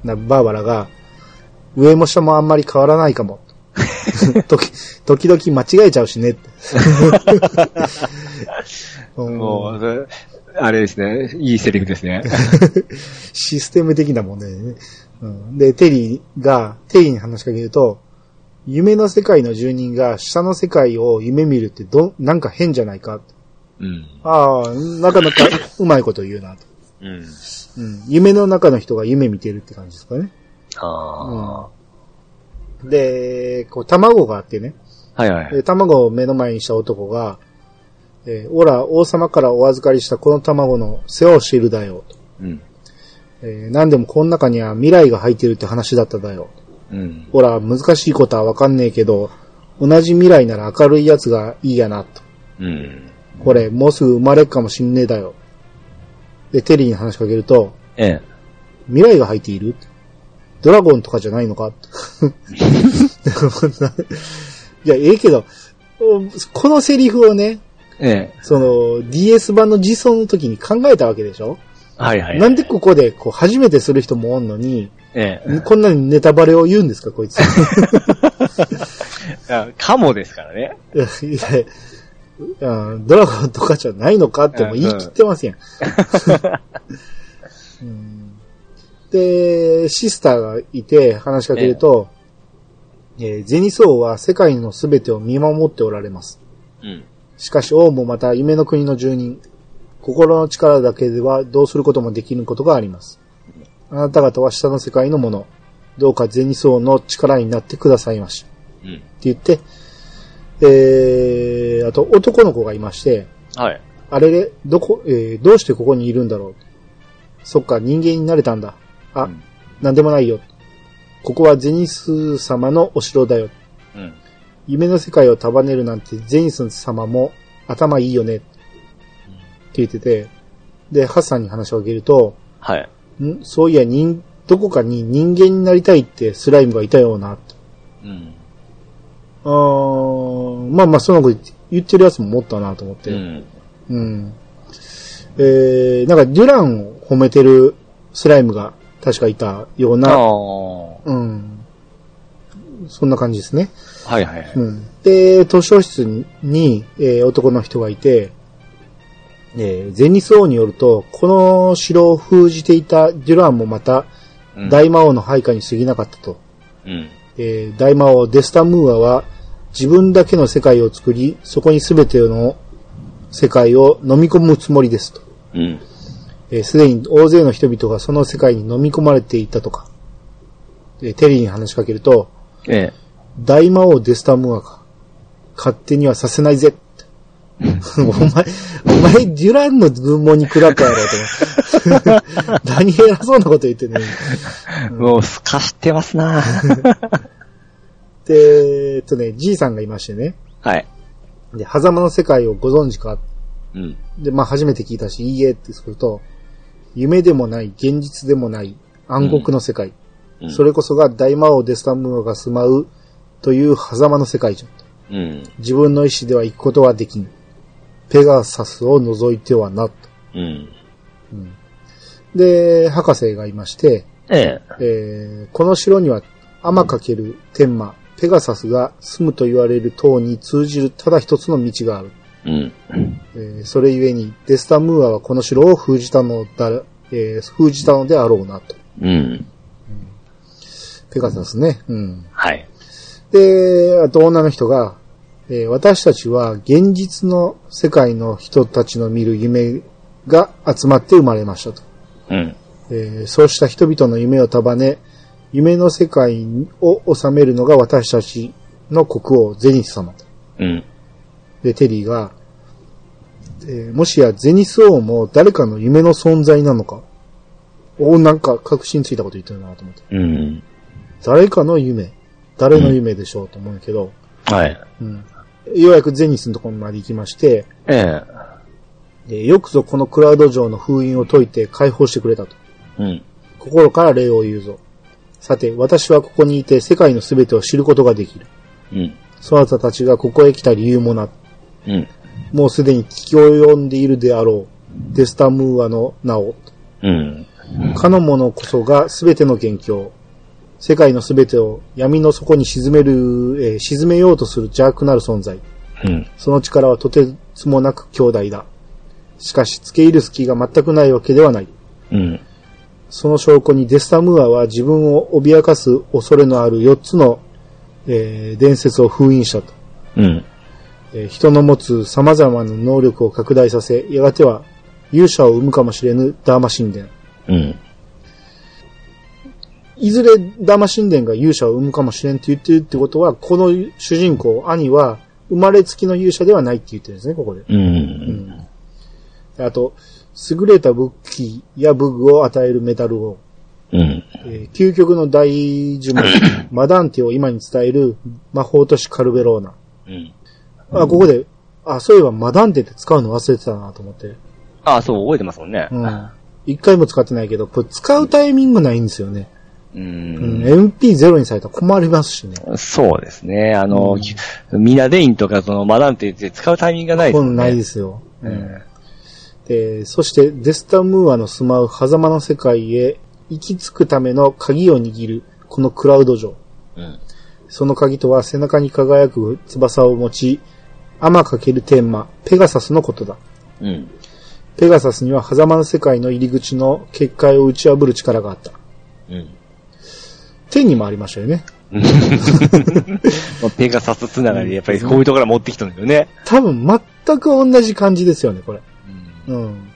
な、バーバラが、上も下もあんまり変わらないかも。時、時々間違えちゃうしね。もう、あれですね。いいセリフですね。システム的な問題でね。うん、で、テリーが、テリーに話しかけると、夢の世界の住人が下の世界を夢見るってど、なんか変じゃないか。うん。ああ、なかなかうまいこと言うなと。うん。うん、夢の中の人が夢見てるって感じですかね。あで、こう、卵があってね、あ。はいはい。で卵を目の前にした男が、えー、オラ、王様からお預かりしたこの卵の世話をしているだよ。うん。えー、何でもこの中には未来が入ってるって話だっただよ。うん。ほら、難しいことはわかんねえけど、同じ未来なら明るいやつがいいやな、と。うん。これ、もうすぐ生まれっかもしんねえだよ。で、テリーに話しかけると、ええ。未来が入っているドラゴンとかじゃないのか？いや、ええけど、このセリフをね、ええ。その DS 版の実装の時に考えたわけでしょ？はいはい。なんでここでこう初めてする人もおんのに、ええ。こんなにネタバレを言うんですか、こいつ。あかもですからね。ドラゴンとかじゃないのかっても言い切ってますやん。うん で、シスターがいて話しかけると、えーゼニス王は世界のすべてを見守っておられます。うん。しかし王もまた夢の国の住人、心の力だけではどうすることもできぬことがあります。あなた方は下の世界のもの、どうかゼニス王の力になってくださいまし。うん。って言って、えー、あと男の子がいまして、はい。あれれ、どこ、えー、どうしてここにいるんだろう。そっか、人間になれたんだ。あ、うんなんでもないよ。ここはゼニス様のお城だよ。うん。夢の世界を束ねるなんてゼニス様も頭いいよね。って言ってて、で、ハッサンに話をあげると、はい。ん？そういや、人、どこかに人間になりたいってスライムがいたような。うん。あーまあまあ、その子言ってるやつも持ったなと思って。うん。うん。えー、なんかデュランを褒めてるスライムが確かいたよう。な、はうん。そんな感じですね。いはいはい。うん。で、図書室に、えー男の人がいて、えーゼニス王によると、この城を封じていたデュランもまた、うん大魔王の配下に過ぎなかったと。うん。えー大魔王デスタムーアは自分だけの世界を作り、そこに全ての世界を飲み込むつもりですと。うん。えーすでに大勢の人々がその世界に飲み込まれていたとか。えーテリーに話しかけると、ええ。大魔王デスタムーアか。勝手にはさせないぜ。お前、お前、デュランの軍門に下ったやろ、と思って。何偉そうなこと言ってんのに。もう、すかしてますなで、えっとね、じいさんがいましてね。はい。で、狭間の世界をご存知かうん。で、まあ初めて聞いたし、いいえってすると、夢でもない、現実でもない暗黒の世界。うんそれこそが大魔王デスタムが住まうという狭間の世界じゃん。うん。自分の意志では行くことはできん。ペガサスを除いてはな、と。うん。で、博士がいまして、ええ。えーこの城には、アマかける天魔、ペガサスが住むと言われる塔に通じるただ一つの道がある。うん。えーそれゆえに、デスタムーアはこの城を封じたのだ、えー封じたのであろうなと。うん。ペガサスね。うん。はい。で、あと女の人が、えー私たちは現実の世界の人たちの見る夢が集まって生まれましたと。うん。えーそうした人々の夢を束ね、夢の世界を治めるのが私たちの国王、ゼニス様と。うん。で、テリーが、えーもしやゼニス王も誰かの夢の存在なのか。おなんか確信ついたこと言ってるなと思って。うん。誰かの夢。誰の夢でしょうと思うけど、はい。うん。ようやくゼニスのところまで行きまして、ええ。でよくぞこのクラウド城の封印を解いて解放してくれたと。うん。心から礼を言うぞ。さて、私はここにいて世界の全てを知ることができる。うん。そなたたちがここへ来た理由もな。うん。もうすでに聞き及んでいるであろう。デスタムーアの名を。うん。かの者こそが全ての元凶。世界の全てを闇の底に沈める、えー沈めようとする邪悪なる存在。うん。その力はとてつもなく強大だ。しかし、付け入る隙が全くないわけではない。うん。その証拠にデスタムーアは自分を脅かす恐れのある4つの、えー伝説を封印したと。うん。えー人の持つ様々な能力を拡大させ、やがては勇者を生むかもしれぬダーマ神殿。うん。いずれダーマ神殿が勇者を生むかもしれんって言ってるってことは、この主人公、兄は生まれつきの勇者ではないって言ってるんですね、ここで。うん。あと、優れた武器や武具を与えるメダルを、うん。えー究極の大呪文、マダンテを今に伝える魔法都市カルベローナ。うん。あ、ここで、あ、そういえばマダンテって使うの忘れてたなと思って。ああ、そう、覚えてますもんね。うん。一回も使ってないけど、これ使うタイミングないんですよね。ううん。ん。MP0 にされたら困りますしね。そうですね。あの、ミナデインとかそのマダンテって使うタイミングがないですね。ないですよ。う。ん。で、そしてデスタムーアの住まう狭間の世界へ行き着くための鍵を握る、このクラウド城。うん。その鍵とは背中に輝く翼を持ち、アマかける天魔、ペガサスのことだ。うん。ペガサスには狭間の世界の入り口の結界を打ち破る力があった。うん。天にもありましたよね。ま あペガサスつながりでやっぱりこういうところ持ってきたんだよね。多分全く同じ感じですよね、これ。うん。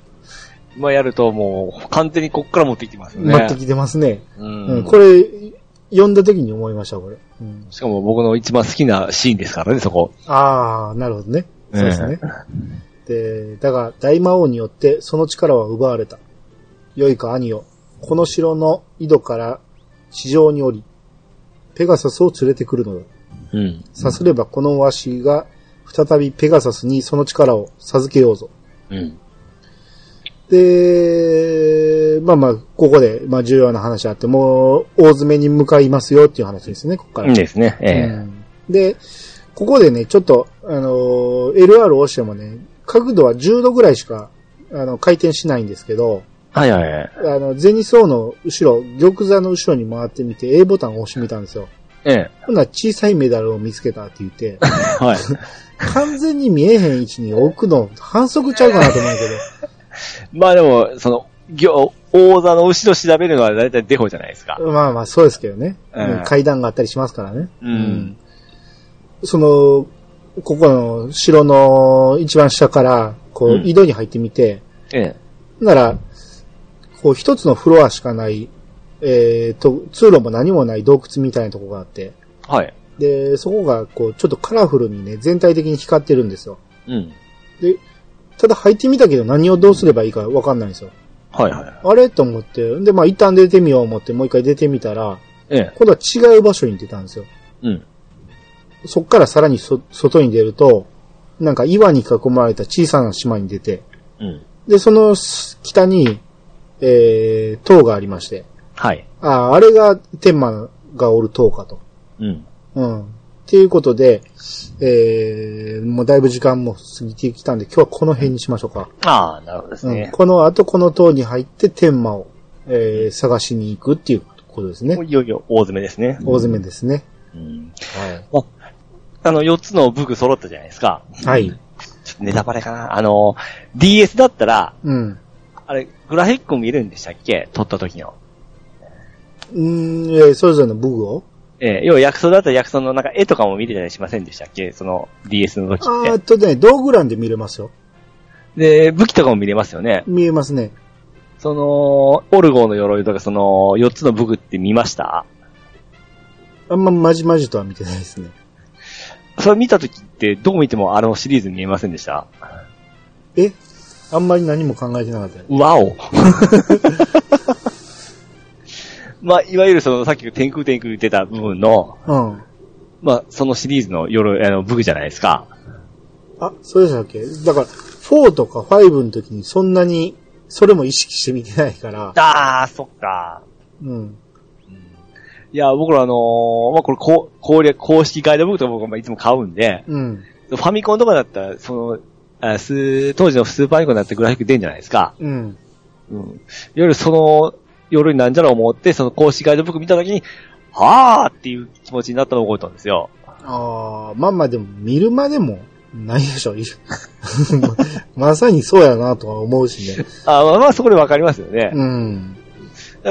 今やるともう完全にこっから持ってきてますよね。持ってきてますね。ううん。ん。これ、読んだ時に思いました、これ。うん、しかも僕の一番好きなシーンですからね、そこ。ああ、なるほどね。そうですね。で、だが、大魔王によってその力は奪われた。良いか兄よ。この城の井戸から地上に降り、ペガサスを連れてくるのだ。うん。さすればこのわしが再びペガサスにその力を授けようぞ。うん。で、まあまあ、ここで、まあ重要な話あって、もう、大詰めに向かいますよっていう話ですね、ここから。ですね。ええうんで、ここでね、ちょっと、あのー LR を押してもね、角度は10度ぐらいしか、あの、回転しないんですけど、はいはいはい。あの、ゼニソーの後ろ、玉座の後ろに回ってみて、A ボタンを押してみたんですよ。ええ。ほんなら小さいメダルを見つけたって言って、はい。完全に見えへん位置に置くの反則ちゃうかなと思うけど。まあでも、その、行、王座の後ろ調べるのは大体デフォじゃないですか。まあまあ、そうですけどね。うん階段があったりしますからね。うんその、ここの城の一番下から、こう、うん井戸に入ってみて、ええ。なら、こう、一つのフロアしかない、えーと、通路も何もない洞窟みたいなとこがあって、はい。で、そこが、こう、ちょっとカラフルにね、全体的に光ってるんですよ。うん。で、ただ入ってみたけど何をどうすればいいかわかんないんですよ。はいはい。あれと思って、で、まあ一旦出てみよう思って、もう一回出てみたら、ええ。今度は違う場所に出たんですよ。うん。そっからさらにそ外に出ると、なんか岩に囲まれた小さな島に出て、うん。で、その北に、えー、塔がありまして、はい。ああ、あれが天満がおる塔かと。うん。うん。っていうことで、えー、もうだいぶ時間も過ぎてきたんで、今日はこの辺にしましょうか。ああ、なるほどですうん、ね。この後この塔に入って天満を、えー、探しに行くっていうことですね。いよいよ大詰めですね。大詰めですね。うん。はあの、4つの武具揃ったじゃないですか。い。はい。ちょっとネタバレかな。あの、DS だったら、うん。あれ、グラフィック見るんでしたっけ？撮った時の。うーん、えーそれぞれの武具を？ええ要は薬草だったら薬草のなんか絵とかも見れたりしませんでしたっけ？その DS の時あーっ。ってとね、道具欄で見れますよ。で、武器とかも見れますよね。見えますね。その、オルゴーの鎧とかその、4つの武具って見ました？あんままじまじとは見てないですね。それ見た時ってどう見てもあのシリーズ見えませんでした？え？あんまり何も考えてなかったよ。わお まあ、いわゆるその、さっき天空天空言ってた部分の、うん。まあ、そのシリーズの鎧、あの、武具じゃないですか。あ、そうでしたっけ？だから、4とか5の時にそんなに、それも意識して見てないから、あー、そっか。うん。いや、僕らあのーまあ、これ、こう攻略、公式ガイドブックとか僕もいつも買うんで、うん。ファミコンとかだったら、その、あス当時のスーパーニコンだってグラフィック出んじゃないですか。うん。うん。いわゆるその、夜になんじゃろう思って、その公式ガイドブック見たときに、はーっていう気持ちになったのを覚えたんですよ。ああ、まあまあでも、見るまでも、ないでしょ。まさにそうやなとは思うしね。あまあまあそこでわかりますよね。うん。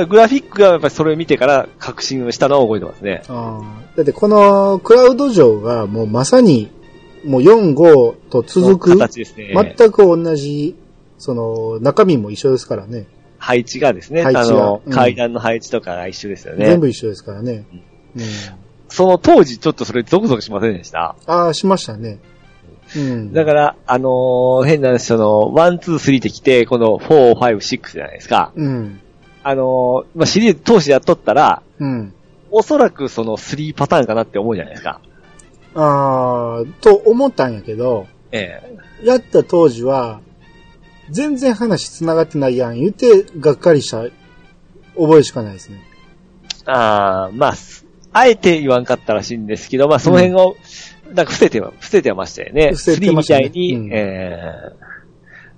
グラフィックがやっぱりそれを見てから確信をしたのを覚えてますね。あーだってこのクラウド城がもうまさに、もう4、5と続く、形ですね。全く同じ、その、中身も一緒ですからね。配置がですね、あの、うん階段の配置とかが一緒ですよね。全部一緒ですからね。うん。その当時ちょっとそれゾクゾクしませんでした？ああ、しましたね。うん。だから、あのー変な話、その、 one、two、three ってきて、この、フォー、ファイブ、シックスじゃないですか。うん。あのーまあ、シリーズ通してやっとったら、うん。おそらくその3パターンかなって思うじゃないですか。ああ、と思ったんやけど、ええやった当時は、全然話繋がってないやん言って、がっかりした覚えしかないですね。ああ、まあ、すあえて言わんかったらしいんですけど、まあ、その辺を、なんか伏せては、伏せてはましたよね。伏せてましたね3みたいに、うんええ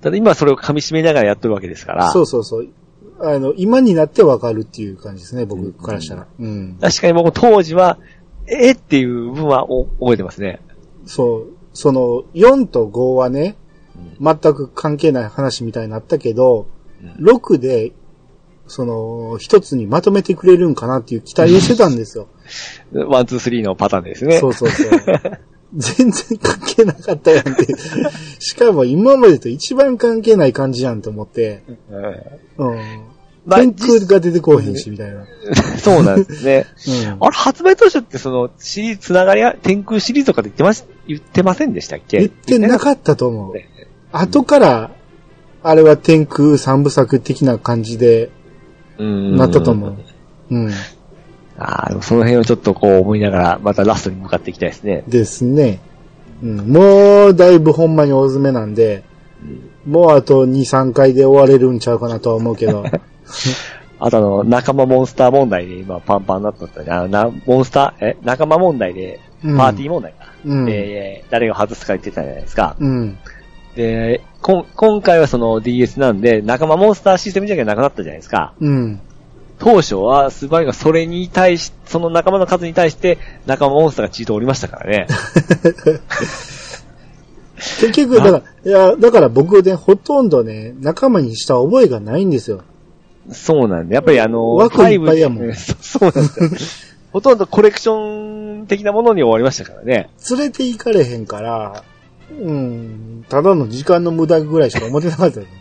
ただ今それを噛み締めながらやってるわけですから。そうそうそう。あの、今になってわかるっていう感じですね、僕からしたら。うん。確かに僕も当時は、えっていう部分はお覚えてますね。そう。その、4と5はね、全く関係ない話みたいになったけど、うん6で、その、一つにまとめてくれるんかなっていう期待をしてたんですよ。one、two、three のパターンですね。そうそうそう。全然関係なかったやんって。しかも今までと一番関係ない感じやんと思って。うん天空が出てこうへんし、みたいな。そうなんですね。うん。あれ、発売当初ってその、シリーズ、つながりや、天空シリーズとかで言ってまし、言ってませんでしたっけ？言ってなかったと思う。ね後から、あれは天空三部作的な感じでうんなったと思う。うん。ああ、でもその辺をちょっとこう思いながら、またラストに向かっていきたいですね。ですね。うん。もう、だいぶほんまに大詰めなんで、もうあと2、3回で終われるんちゃうかなとは思うけど。あとあの、仲間モンスター問題で今パンパンになったったね。あのな、モンスター、え、仲間問題で、うんパーティー問題か。うん。で、誰が外すか言ってたじゃないですか。うん。で、こん今回はその DS なんで、仲間モンスターシステムじゃなくなったじゃないですか。うん。当初は、スーパーニがそれに対し、その仲間の数に対して、仲間モンスターがチートおりましたからね。結局、だから、いや、だから僕ね、ほとんどね、仲間にした覚えがないんですよ。そうなんで、やっぱりあの、枠いっぱいやもん5 そそうなんですよ。ほとんどコレクション的なものに終わりましたからね。連れて行かれへんから、うん、ただの時間の無駄ぐらいしか思ってなかったよね。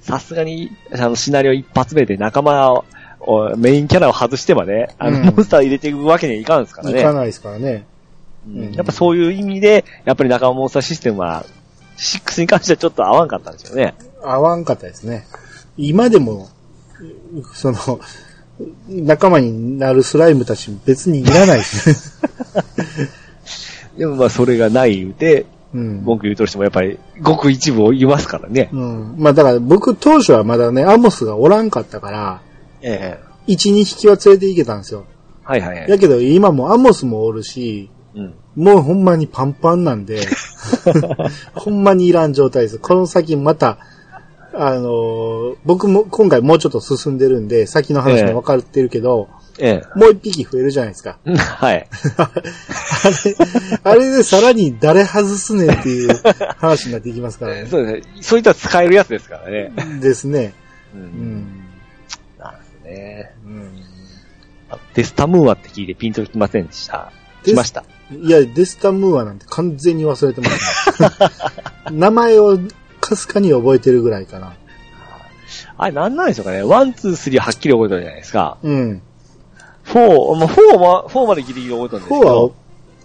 さすがに、あの、シナリオ一発目で仲間を、おメインキャラを外してまで、あの、うんモンスター入れていくわけにはいかんですからね。行かないですからね。うんやっぱそういう意味で、やっぱり仲間モンスターシステムは、6に関してはちょっと合わんかったんですよね。合わんかったですね。今でも、その、仲間になるスライムたち別にいらないですね。でもまあそれがない言うん。文句言うとしてもやっぱり、ごく一部を言いますからね。うん。まあだから僕当初はまだね、アモスがおらんかったから、ええ1、2匹は連れて行けたんですよ。はいはいはい。やけど今もうアモスもおるし、うん。もうほんまにパンパンなんで、ほんまにいらん状態です。この先また、あのー僕も今回もうちょっと進んでるんで、先の話も分かってるけど、えもう一匹増えるじゃないですか。え。はい。あれ、あれでさらに誰外すねんっていう話になっていきますからね。そうですね。そういったら使えるやつですからね。ですね。う。うんん。なんですね。うんあデスタムーアって聞いてピンときませんでした？デス来ました？いや、デスタムーアなんて完全に忘れてます、ね。名前をかすかに覚えてるぐらいかな。あれなんなんでしょうかね。 one、two、three はっきり覚えてるじゃないですか。うん。フォー、まあ、フォーは、フォーまでギリギリ覚えてるんです4は、けど。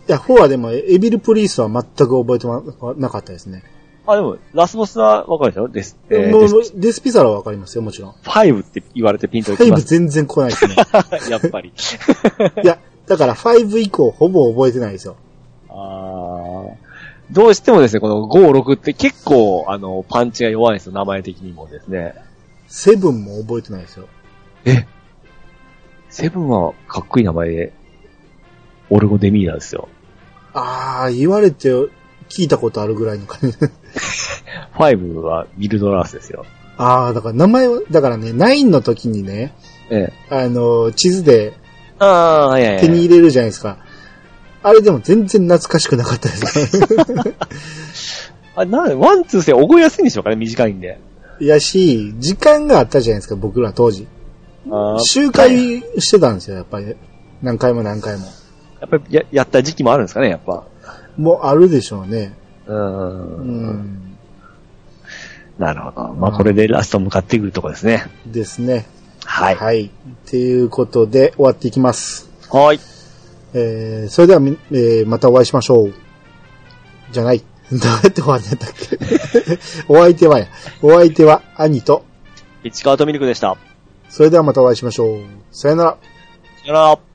いや、4はでも、エビル・プリースは全く覚えてまなかったですね。あ、でも、ラスボスはわかるでしょ？デス、えーデスピザラはわかりますよ、もちろん。5って言われてピンときま5す。全然来ないですね。やっぱり。いや、だから5以降ほぼ覚えてないですよ。あーどうしてもですね、この5、6って結構、あの、パンチが弱いんですよ、名前的にもですね。7も覚えてないですよ。え？seven はかっこいい名前で、オルゴデミーラですよ。あー、言われて聞いたことあるぐらいの感じ。5はミルドラースですよ。あー、だから名前は、だからね、9の時にね、ええ。あの、地図でああ、はい。手に入れるじゃないですか。あれでも全然懐かしくなかったです。あ、な、 one、two して覚えやすいんでしょうかね、短いんで。いやし、時間があったじゃないですか、僕ら当時。周回してたんですよ、やっぱり。何回も何回も。やっぱりや、やった時期もあるんですかね、やっぱ。もうあるでしょうね。う。うんん。なるほど。まあ、これでラスト向かってくるとこですね。ですね。はい。はい。っていうことで終わっていきます。はい。えー、それではみ、えー、またお会いしましょう。じゃない。どうやって終わんねんだっけ お相手はや。お相手は兄と、市川とミルクでした。それではまたお会いしましょう。さよなら。さよなら。